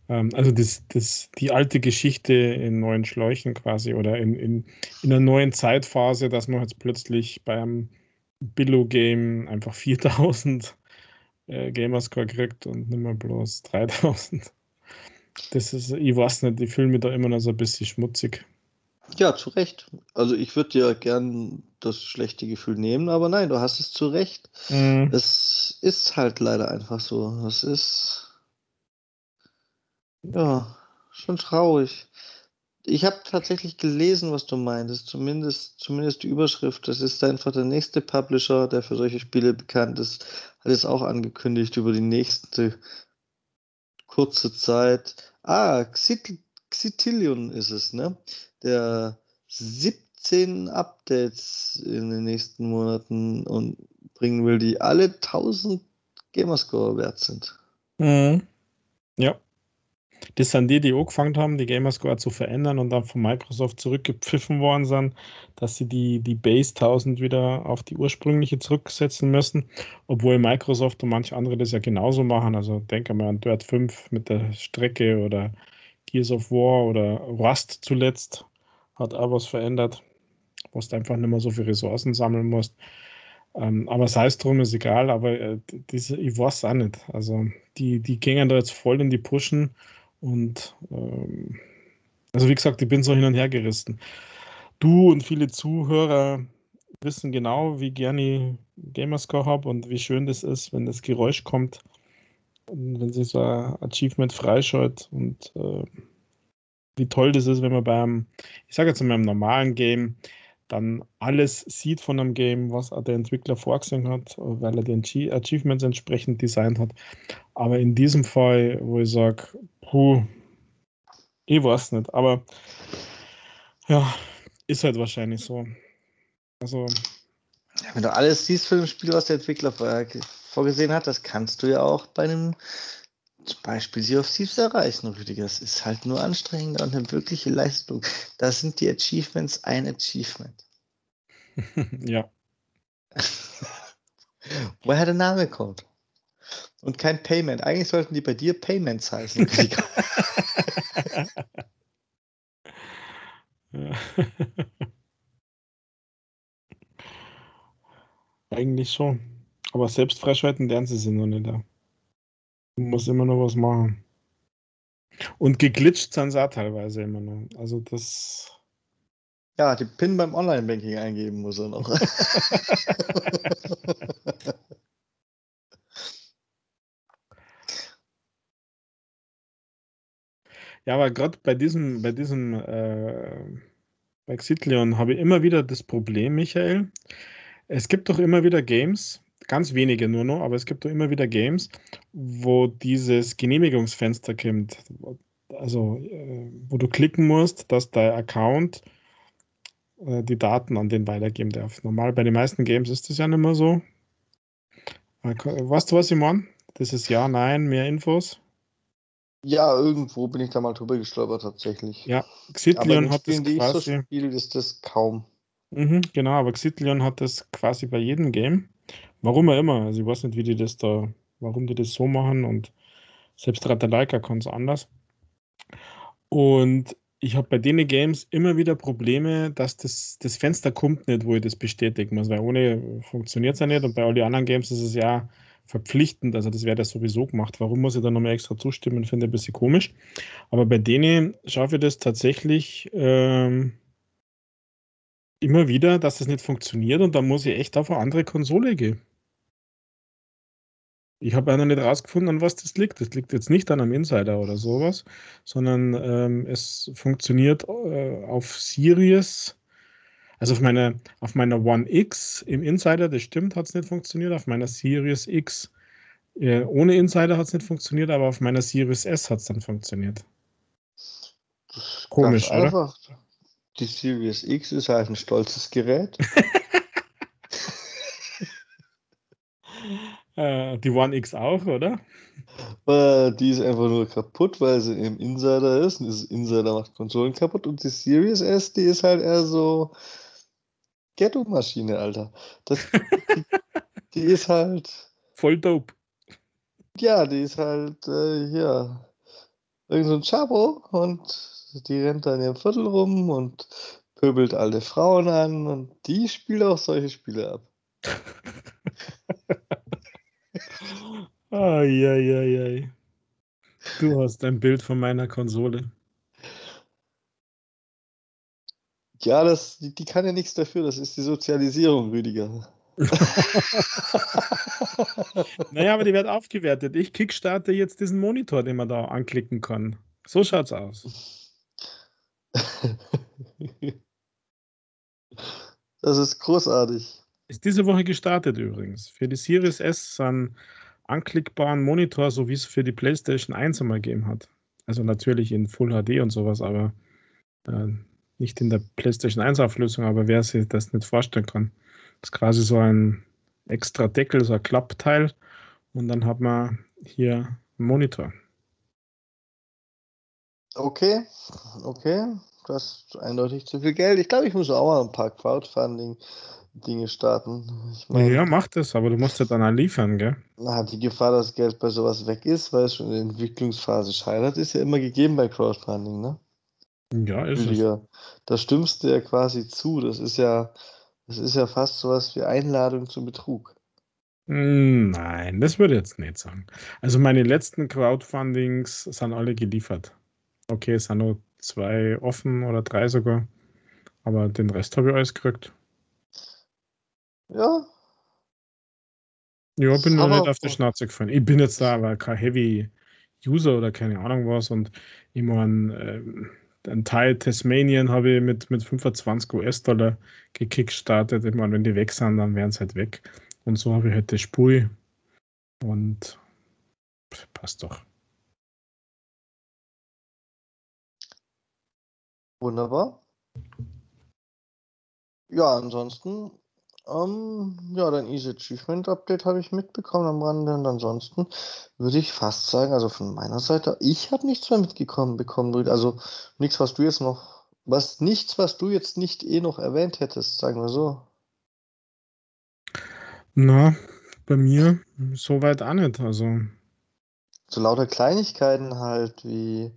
Ähm, also das, das, die alte Geschichte in neuen Schläuchen quasi oder in, in, in einer neuen Zeitphase, dass man jetzt plötzlich beim Billo-Game einfach 4000 äh, Gamerscore kriegt und nicht mehr bloß 3000. Das ist, ich weiß nicht, ich fühle mich da immer noch so ein bisschen schmutzig. Ja, zu Recht. Also ich würde ja gern das schlechte Gefühl nehmen, aber nein, du hast es zu Recht. Mhm. Es ist halt leider einfach so. Es ist ja schon traurig. Ich habe tatsächlich gelesen, was du meintest. Zumindest, zumindest die Überschrift. Das ist einfach der nächste Publisher, der für solche Spiele bekannt ist, hat es auch angekündigt über die nächste kurze Zeit. Ah, Xitilion ist es, ne? Der 17 Updates in den nächsten Monaten und bringen will, die alle 1000 Gamerscore wert sind. Mhm. Ja. Das sind die, die angefangen haben, die Gamerscore zu verändern und dann von Microsoft zurückgepfiffen worden sind, dass sie die, die Base 1000 wieder auf die ursprüngliche zurücksetzen müssen, obwohl Microsoft und manche andere das ja genauso machen. Also denke mal an Dirt 5 mit der Strecke oder Gears of War oder Rust zuletzt hat auch was verändert, wo du einfach nicht mehr so viele Ressourcen sammeln musst. Ähm, aber sei es drum, ist egal, aber äh, diese, ich weiß auch nicht. Also die, die gehen da jetzt voll in die Pushen und ähm, also wie gesagt, ich bin so hin und her gerissen. Du und viele Zuhörer wissen genau, wie gerne ich Gamerscore habe und wie schön das ist, wenn das Geräusch kommt und wenn sich so ein Achievement freischaltet und äh, wie toll das ist, wenn man beim, ich sage jetzt mal, einem normalen Game dann alles sieht von einem Game, was der Entwickler vorgesehen hat, weil er die Achievements entsprechend designt hat. Aber in diesem Fall, wo ich sage, puh, ich weiß nicht, aber ja, ist halt wahrscheinlich so. Also. Wenn du alles siehst für ein Spiel, was der Entwickler vorgesehen hat, das kannst du ja auch bei einem zum Beispiel Sea of Thieves erreichen, Rüdiger. Es ist halt nur anstrengender und eine wirkliche Leistung. Da sind die Achievements ein Achievement. ja. Woher der Name kommt. Und kein Payment. Eigentlich sollten die bei dir Payments heißen. Eigentlich schon. Aber selbst freischalten lernen sie sie noch nicht da. Du musst immer noch was machen. Und geglitscht sind sie auch teilweise immer noch. Also das. Ja, die PIN beim Online-Banking eingeben muss er noch. ja, aber gerade bei diesem, bei diesem äh, bei Xitleon habe ich immer wieder das Problem, Michael. Es gibt doch immer wieder Games, ganz wenige nur noch, aber es gibt doch immer wieder Games, wo dieses Genehmigungsfenster kommt. Also, äh, wo du klicken musst, dass dein Account äh, die Daten an den weitergeben darf. Normal bei den meisten Games ist das ja nicht mehr so. Äh, weißt du, was ich meine? Das ist ja, nein, mehr Infos. Ja, irgendwo bin ich da mal drüber gestolpert tatsächlich. Ja, Xitlion hat das quasi. So spiele ist das kaum. Mhm, genau, aber Xitllion hat das quasi bei jedem Game. Warum auch immer. Also ich weiß nicht, wie die das da, warum die das so machen und selbst Ratalaika kann es anders. Und ich habe bei den Games immer wieder Probleme, dass das, das Fenster kommt nicht, wo ich das bestätigen muss, weil ohne funktioniert es ja nicht und bei all den anderen Games ist es ja verpflichtend, also das wäre das sowieso gemacht. Warum muss ich da nochmal extra zustimmen, finde ich ein bisschen komisch. Aber bei denen schaffe ich das tatsächlich ähm, immer wieder, dass das nicht funktioniert und dann muss ich echt auf eine andere Konsole gehen. Ich habe ja noch nicht rausgefunden, an was das liegt. Das liegt jetzt nicht an einem Insider oder sowas, sondern ähm, es funktioniert äh, auf Series, also auf meiner, auf meiner One X im Insider, das stimmt, hat es nicht funktioniert. Auf meiner Series X äh, ohne Insider hat es nicht funktioniert, aber auf meiner Series S hat es dann funktioniert. Komisch, oder? Einfach. Die Series X ist halt ein stolzes Gerät. Äh, die One X auch, oder? Äh, die ist einfach nur kaputt, weil sie im Insider ist. Und das Insider macht Konsolen kaputt. Und die Series S, die ist halt eher so Ghetto-Maschine, Alter. Das, die, die, ist halt. Voll dope. Ja, die ist halt, äh, ja. Irgend so ein Chabo und die rennt da in ihrem Viertel rum und pöbelt alte Frauen an und die spielt auch solche Spiele ab. Eieiei. Du hast ein Bild von meiner Konsole. Ja, das, die, die kann ja nichts dafür. Das ist die Sozialisierung, Rüdiger. naja, aber die wird aufgewertet. Ich kickstarte jetzt diesen Monitor, den man da anklicken kann. So schaut's aus. Das ist großartig. Ist diese Woche gestartet übrigens. Für die Series S sind anklickbaren Monitor, so wie es für die PlayStation 1 einmal gegeben hat. Also natürlich in Full HD und sowas, aber äh, nicht in der PlayStation 1 Auflösung, aber wer sich das nicht vorstellen kann. Das ist quasi so ein extra Deckel, so ein Klappteil und dann hat man hier einen Monitor. Okay, okay. Das ist eindeutig zu viel Geld. Ich glaube, ich muss auch mal ein paar Crowdfunding Dinge starten. Ich mein, ja, mach das, aber du musst ja dann auch liefern, gell? Na, die Gefahr, dass Geld bei sowas weg ist, weil es schon in der Entwicklungsphase scheitert, ist ja immer gegeben bei Crowdfunding, ne? Ja, ist Rüdiger, es. Da stimmst du ja quasi zu. Das ist ja, das ist ja fast sowas wie Einladung zum Betrug. Nein, das würde ich jetzt nicht sagen. Also meine letzten Crowdfundings sind alle geliefert. Okay, es sind nur zwei offen oder drei sogar. Aber den Rest habe ich alles gekriegt. Ja. Ja, bin noch nicht auf die Schnauze gefallen. Ich bin jetzt da aber kein Heavy User oder keine Ahnung was und ich meine, äh, ein Teil Tasmanian habe ich mit, mit 25 US-Dollar gekickstartet. Ich meine, wenn die weg sind, dann wären sie halt weg. Und so habe ich halt die Spur und passt doch. Wunderbar. Ja, ansonsten ähm, ja, dein Easy Achievement Update habe ich mitbekommen am Rande und ansonsten würde ich fast sagen, also von meiner Seite, ich habe nichts mehr mitgekommen bekommen, also nichts, was du jetzt noch, was nichts, was du jetzt nicht eh noch erwähnt hättest, sagen wir so. Na, bei mir soweit auch nicht, also. So lauter Kleinigkeiten halt wie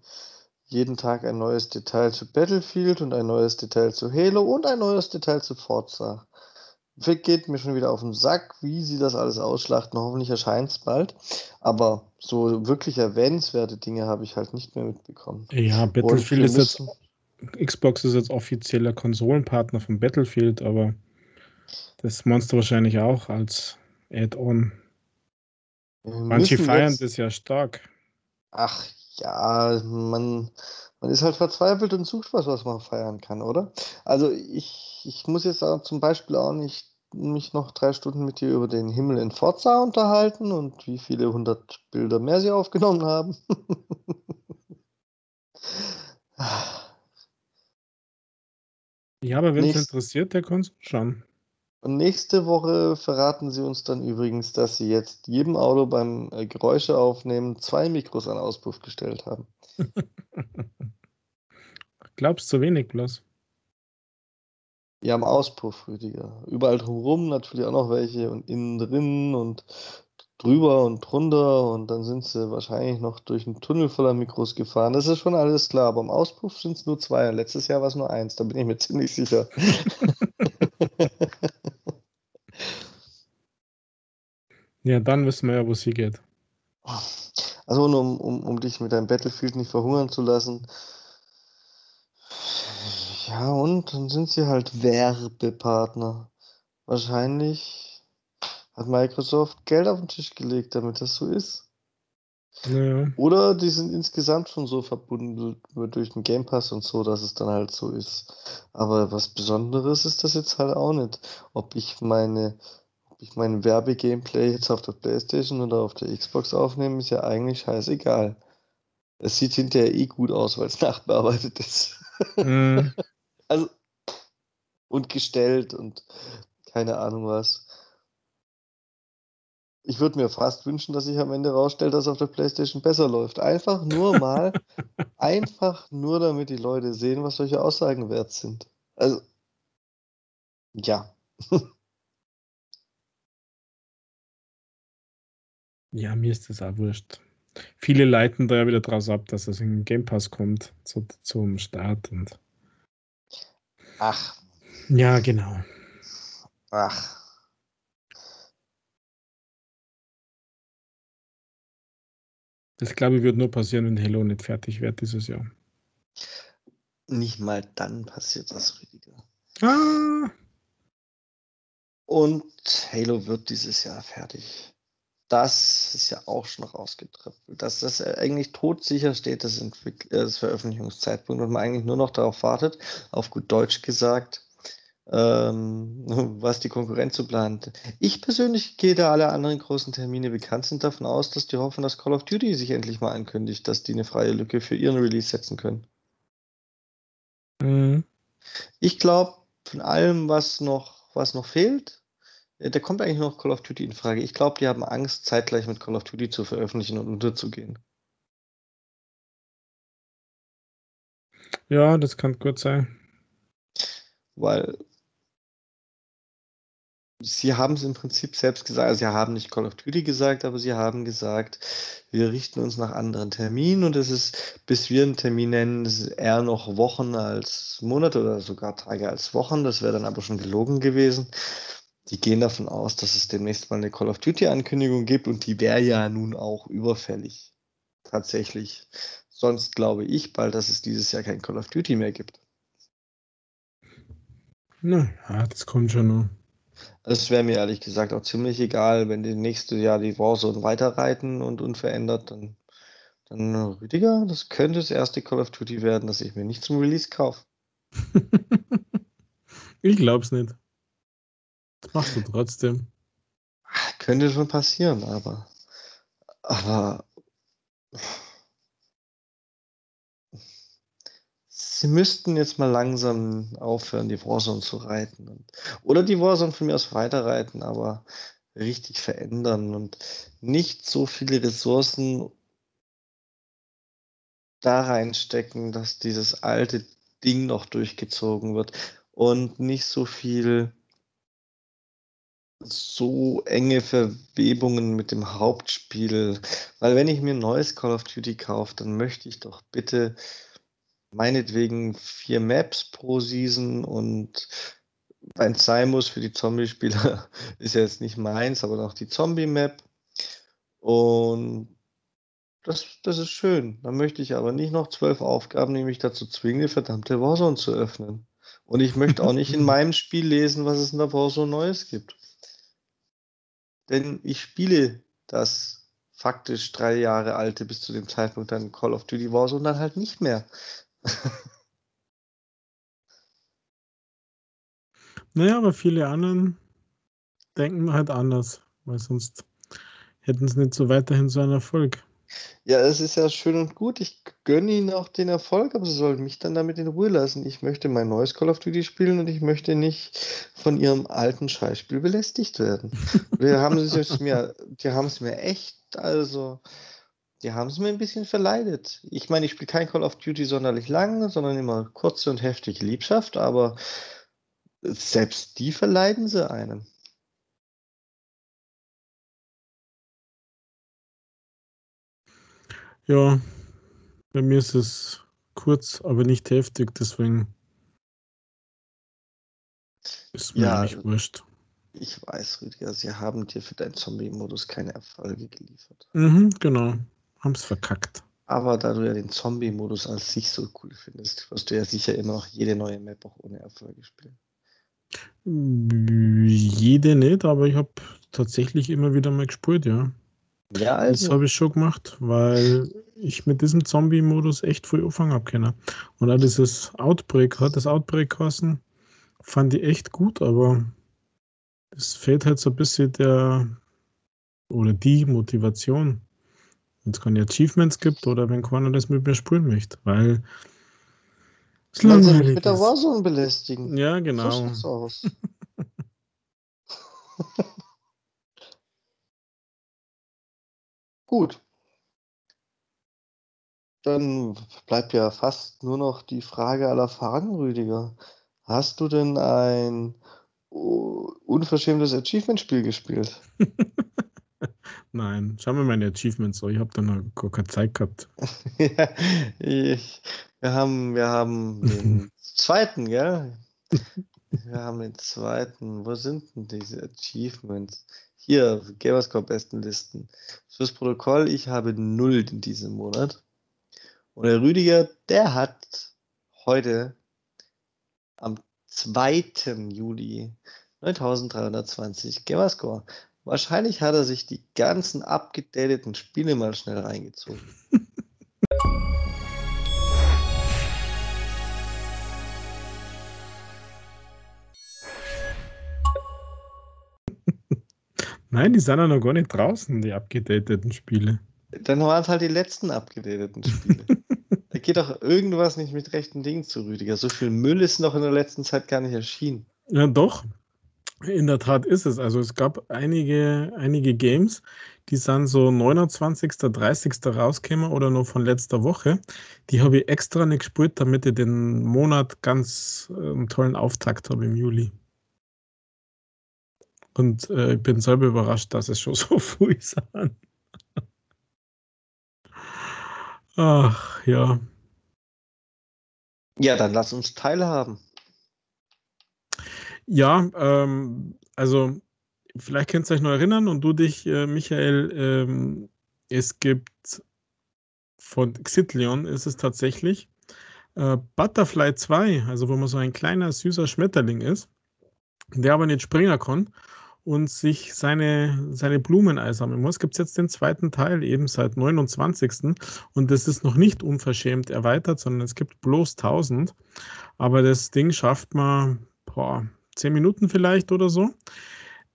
jeden Tag ein neues Detail zu Battlefield und ein neues Detail zu Halo und ein neues Detail zu Forza. Fick geht mir schon wieder auf den Sack, wie sie das alles ausschlachten. Hoffentlich erscheint es bald. Aber so wirklich erwähnenswerte Dinge habe ich halt nicht mehr mitbekommen. Ja, Battlefield ist jetzt. Xbox ist jetzt offizieller Konsolenpartner von Battlefield, aber das Monster wahrscheinlich auch als Add-on. Manche feiern das ja stark. Ach ja, man, man ist halt verzweifelt und sucht was, was man feiern kann, oder? Also ich, ich muss jetzt auch zum Beispiel auch nicht mich noch drei Stunden mit dir über den Himmel in Forza unterhalten und wie viele hundert Bilder mehr sie aufgenommen haben. ja, aber wenn es interessiert, der kann es schauen. Und nächste Woche verraten sie uns dann übrigens, dass sie jetzt jedem Auto beim äh, Geräusche aufnehmen zwei Mikros an Auspuff gestellt haben. Glaubst du wenig bloß? Ja, am Auspuff, Rüdiger. Überall drumherum natürlich auch noch welche und innen drin und drüber und drunter und dann sind sie wahrscheinlich noch durch einen Tunnel voller Mikros gefahren. Das ist schon alles klar, aber am Auspuff sind es nur zwei. Letztes Jahr war es nur eins, da bin ich mir ziemlich sicher. ja, dann wissen wir ja, wo sie geht. Also um, um, um dich mit deinem Battlefield nicht verhungern zu lassen. Ja, und dann sind sie halt Werbepartner. Wahrscheinlich hat Microsoft Geld auf den Tisch gelegt, damit das so ist. Ja. Oder die sind insgesamt schon so verbunden durch den Game Pass und so, dass es dann halt so ist. Aber was Besonderes ist das jetzt halt auch nicht. Ob ich meine ich mein Werbegameplay jetzt auf der Playstation oder auf der Xbox aufnehme, ist ja eigentlich scheißegal. Es sieht hinterher eh gut aus, weil es nachbearbeitet ist. Mm. also, und gestellt und keine Ahnung was. Ich würde mir fast wünschen, dass sich am Ende rausstellt, dass auf der Playstation besser läuft. Einfach nur mal, einfach nur damit die Leute sehen, was solche Aussagen wert sind. Also, ja. Ja, mir ist das auch wurscht. Viele leiten da ja wieder draus ab, dass es in den Game Pass kommt zu, zum Start und. Ach. Ja, genau. Ach. Das glaube ich wird nur passieren, wenn Halo nicht fertig wird dieses Jahr. Nicht mal dann passiert das, Rüdiger. Ah. Und Halo wird dieses Jahr fertig das ist ja auch schon rausgetröpfelt, dass das eigentlich todsicher steht, das, Entwick äh, das Veröffentlichungszeitpunkt und man eigentlich nur noch darauf wartet, auf gut Deutsch gesagt, ähm, was die Konkurrenz so plant. Ich persönlich gehe da alle anderen großen Termine bekannt sind davon aus, dass die hoffen, dass Call of Duty sich endlich mal ankündigt, dass die eine freie Lücke für ihren Release setzen können. Mhm. Ich glaube, von allem, was noch, was noch fehlt, da kommt eigentlich noch Call of Duty in Frage. Ich glaube, die haben Angst, zeitgleich mit Call of Duty zu veröffentlichen und unterzugehen. Ja, das kann gut sein. Weil sie haben es im Prinzip selbst gesagt, also sie haben nicht Call of Duty gesagt, aber sie haben gesagt, wir richten uns nach anderen Terminen und es ist, bis wir einen Termin nennen, eher noch Wochen als Monate oder sogar Tage als Wochen. Das wäre dann aber schon gelogen gewesen die gehen davon aus, dass es demnächst mal eine Call of Duty-Ankündigung gibt und die wäre ja nun auch überfällig. Tatsächlich. Sonst glaube ich bald, dass es dieses Jahr kein Call of Duty mehr gibt. Na ja, das kommt schon noch. Es wäre mir ehrlich gesagt auch ziemlich egal, wenn die nächste Jahr die Warzone weiterreiten und unverändert, dann, dann Rüdiger, das könnte das erste Call of Duty werden, das ich mir nicht zum Release kaufe. ich glaube es nicht. Das machst du trotzdem. Könnte schon passieren, aber. Aber. Sie müssten jetzt mal langsam aufhören, die Warzone zu reiten. Oder die Warzone von mir aus weiterreiten, aber richtig verändern und nicht so viele Ressourcen da reinstecken, dass dieses alte Ding noch durchgezogen wird und nicht so viel so enge Verwebungen mit dem Hauptspiel. Weil wenn ich mir ein neues Call of Duty kaufe, dann möchte ich doch bitte meinetwegen vier Maps pro Season und wenn es sein muss für die Zombie-Spieler, ist ja jetzt nicht meins, aber noch die Zombie-Map. Und das, das ist schön. Dann möchte ich aber nicht noch zwölf Aufgaben, die mich dazu zwingen, die verdammte Warzone zu öffnen. Und ich möchte auch nicht in meinem Spiel lesen, was es in der Warzone Neues gibt. Denn ich spiele das faktisch drei Jahre alte bis zu dem Zeitpunkt dann Call of Duty Wars und dann halt nicht mehr. naja, aber viele anderen denken halt anders, weil sonst hätten sie nicht so weiterhin so einen Erfolg. Ja, es ist ja schön und gut. Ich gönne ihnen auch den Erfolg, aber sie sollen mich dann damit in Ruhe lassen. Ich möchte mein neues Call of Duty spielen und ich möchte nicht von ihrem alten Scheißspiel belästigt werden. Wir haben es mir, die haben es mir echt, also, die haben es mir ein bisschen verleidet. Ich meine, ich spiele kein Call of Duty sonderlich lang, sondern immer kurze und heftige Liebschaft, aber Selbst die verleiden sie einem. Ja, bei mir ist es kurz, aber nicht heftig, deswegen ist mir Ja, nicht wurscht. ich weiß, Rüdiger, sie haben dir für deinen Zombie-Modus keine Erfolge geliefert. Mhm, genau. Haben's verkackt. Aber da du ja den Zombie-Modus als sich so cool findest, wirst du ja sicher immer noch jede neue Map auch ohne Erfolge spielen. Jede nicht, aber ich habe tatsächlich immer wieder mal gespielt, ja. Ja, Das also. habe ich schon gemacht, weil ich mit diesem Zombie-Modus echt früh angefangen habe können. Und auch dieses Outbreak, hat das Outbreak geheißen, fand ich echt gut, aber es fehlt halt so ein bisschen der oder die Motivation. Wenn es keine Achievements gibt oder wenn keiner das mit mir spielen möchte, weil es langweilig mit der. Warzone belästigen. Ja, So genau. schaut's aus. Gut. Dann bleibt ja fast nur noch die Frage aller Fragen, Rüdiger. Hast du denn ein unverschämtes Achievement-Spiel gespielt? Nein, schauen wir meine Achievements an. Ich habe da noch gar keine Zeit gehabt. Ja, ich, wir haben, wir haben den zweiten, gell? Wir haben den zweiten. Wo sind denn diese Achievements? Hier, Gamerscore Bestenlisten. Fürs Protokoll, ich habe null in diesem Monat. Und der Rüdiger, der hat heute am 2. Juli 9320 Gamerscore. Wahrscheinlich hat er sich die ganzen abgedateten Spiele mal schnell reingezogen. Nein, die sind ja noch gar nicht draußen, die abgedateten Spiele. Dann waren es halt die letzten abgedateten Spiele. da geht doch irgendwas nicht mit rechten Dingen zu, Rüdiger. So viel Müll ist noch in der letzten Zeit gar nicht erschienen. Ja, doch. In der Tat ist es. Also es gab einige, einige Games, die sind so 29., 30. rausgekommen oder noch von letzter Woche. Die habe ich extra nicht gespielt, damit ich den Monat ganz äh, einen tollen Auftakt habe im Juli. Und äh, ich bin selber überrascht, dass es schon so früh sind. Ach ja. Ja, dann lass uns teilhaben. Ja, ähm, also vielleicht könnt ihr euch noch erinnern und du dich, äh, Michael, ähm, es gibt von Xitlion ist es tatsächlich äh, Butterfly 2, also wo man so ein kleiner süßer Schmetterling ist, der aber nicht springen kann und sich seine, seine Blumen einsammeln muss. Gibt es jetzt den zweiten Teil, eben seit 29. Und das ist noch nicht unverschämt erweitert, sondern es gibt bloß 1000. Aber das Ding schafft man, boah, 10 Minuten vielleicht oder so.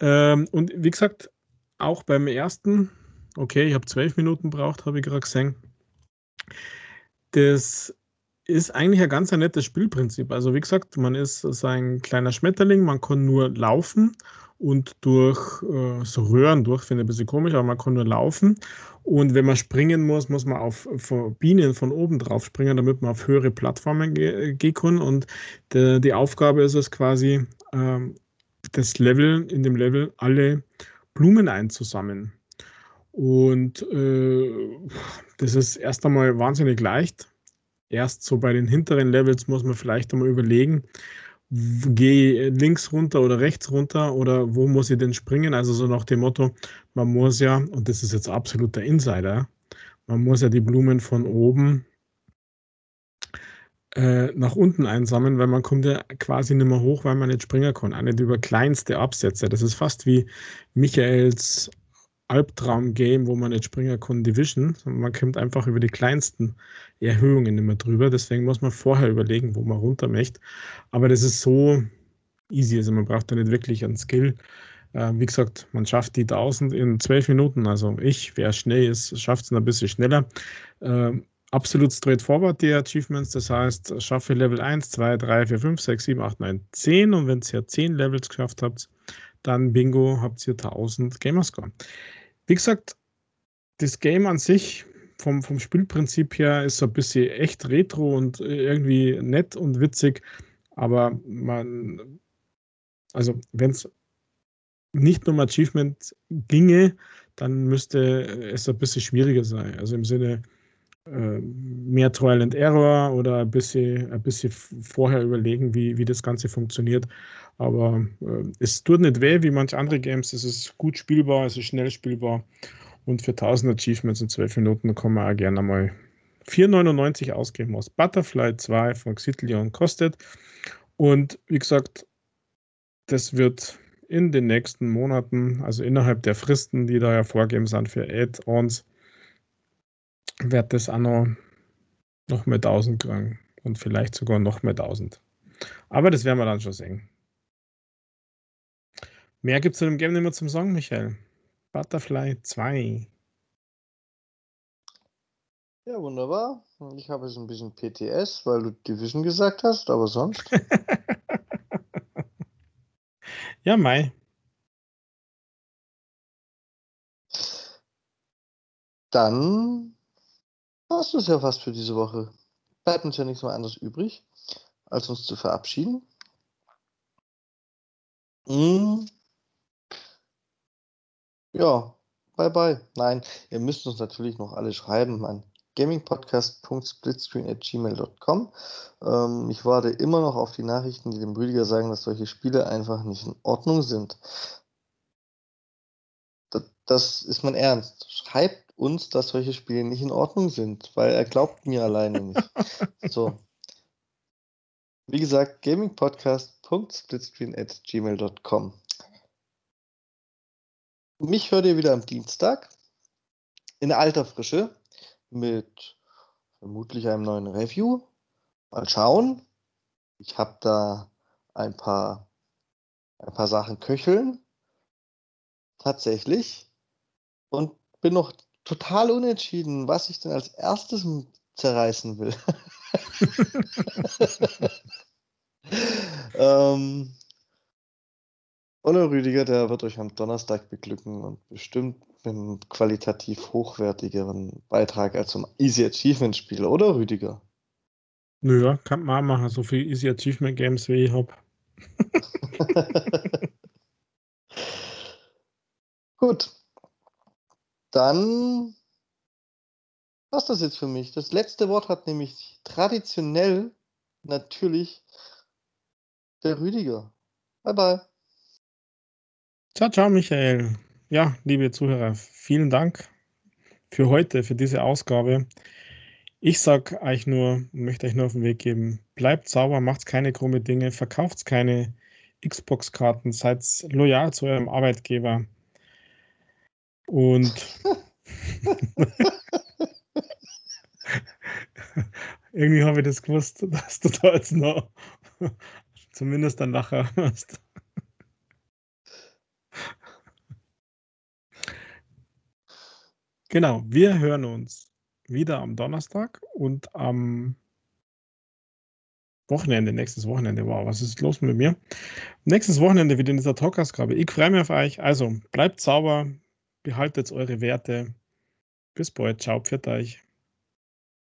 Ähm, und wie gesagt, auch beim ersten, okay, ich habe 12 Minuten braucht, habe ich gerade gesehen. Das ist eigentlich ein ganz ein nettes Spielprinzip. Also wie gesagt, man ist so ein kleiner Schmetterling, man kann nur laufen und durch äh, so Röhren durch, finde ich ein bisschen komisch, aber man kann nur laufen. Und wenn man springen muss, muss man auf, auf Bienen von oben drauf springen, damit man auf höhere Plattformen ge gehen kann. Und de, die Aufgabe ist es quasi, ähm, das Level, in dem Level alle Blumen einzusammeln. Und äh, das ist erst einmal wahnsinnig leicht. Erst so bei den hinteren Levels muss man vielleicht einmal überlegen, gehe links runter oder rechts runter oder wo muss ich denn springen? Also so nach dem Motto, man muss ja, und das ist jetzt absoluter Insider, man muss ja die Blumen von oben äh, nach unten einsammeln, weil man kommt ja quasi nicht mehr hoch, weil man nicht springen kann. Auch nicht über kleinste Absätze. Das ist fast wie Michaels Albtraum-Game, wo man nicht springen kann, Division. Man kommt einfach über die kleinsten Erhöhungen nicht mehr drüber. Deswegen muss man vorher überlegen, wo man runter möchte. Aber das ist so easy. Also man braucht da nicht wirklich einen Skill. Äh, wie gesagt, man schafft die 1000 in 12 Minuten. Also ich, wer schnell ist, schafft es ein bisschen schneller. Äh, absolut straightforward die Achievements. Das heißt, schaffe Level 1, 2, 3, 4, 5, 6, 7, 8, 9, 10. Und wenn ihr 10 Levels geschafft habt, dann bingo, habt ihr 1000 Gamerscore. Wie gesagt, das Game an sich vom, vom Spielprinzip her ist so ein bisschen echt retro und irgendwie nett und witzig, aber man Also wenn es nicht nur um Achievement ginge, dann müsste es ein bisschen schwieriger sein. Also im Sinne äh, mehr Trial and Error oder ein bisschen, ein bisschen vorher überlegen, wie, wie das Ganze funktioniert. Aber äh, es tut nicht weh wie manche andere Games. Es ist gut spielbar, es ist schnell spielbar. Und für 1000 Achievements in 12 Minuten kann man auch gerne mal 4,99 ausgeben aus Butterfly 2 von Xittleon kostet. Und wie gesagt, das wird in den nächsten Monaten, also innerhalb der Fristen, die da ja vorgegeben sind für Add-ons, wird das auch noch, noch mehr 1000 kriegen und vielleicht sogar noch mehr 1000. Aber das werden wir dann schon sehen. Mehr gibt es zu dem Game nicht mehr zum Sagen, Michael. Butterfly 2. Ja, wunderbar. Ich habe jetzt ein bisschen PTS, weil du Division gesagt hast, aber sonst. ja, Mai. Dann du es ja fast für diese Woche. Bleibt uns ja nichts mehr anderes übrig, als uns zu verabschieden. Mm. Ja, bye bye. Nein, ihr müsst uns natürlich noch alle schreiben an gamingpodcast.splitscreen.gmail.com. Ähm, ich warte immer noch auf die Nachrichten, die dem Rüdiger sagen, dass solche Spiele einfach nicht in Ordnung sind. Das, das ist mein Ernst. Schreibt uns, dass solche Spiele nicht in Ordnung sind, weil er glaubt mir alleine nicht. so. Wie gesagt, gamingpodcast.splitscreen.gmail.com. Mich hört ihr wieder am Dienstag in alter Frische mit vermutlich einem neuen Review. Mal schauen. Ich habe da ein paar, ein paar Sachen köcheln. Tatsächlich. Und bin noch total unentschieden, was ich denn als erstes zerreißen will. ähm, Olle Rüdiger, der wird euch am Donnerstag beglücken und bestimmt mit einem qualitativ hochwertigeren Beitrag als zum Easy Achievement Spiel, oder Rüdiger? Nö, kann man machen, so viel Easy Achievement Games wie ich habe. Gut. Dann was das jetzt für mich. Das letzte Wort hat nämlich traditionell natürlich der Rüdiger. Bye bye. Ciao, ciao, Michael. Ja, liebe Zuhörer, vielen Dank für heute, für diese Ausgabe. Ich sage euch nur, möchte euch nur auf den Weg geben, bleibt sauber, macht keine krumme Dinge, verkauft keine Xbox-Karten, seid loyal zu eurem Arbeitgeber. Und irgendwie habe ich das gewusst, dass du da jetzt noch zumindest ein Lacher hast. Genau, wir hören uns wieder am Donnerstag und am Wochenende, nächstes Wochenende. Wow, was ist los mit mir? Nächstes Wochenende wieder in dieser Talkausgabe. Ich freue mich auf euch. Also bleibt sauber, behaltet eure Werte. Bis bald. Ciao, pfiat euch.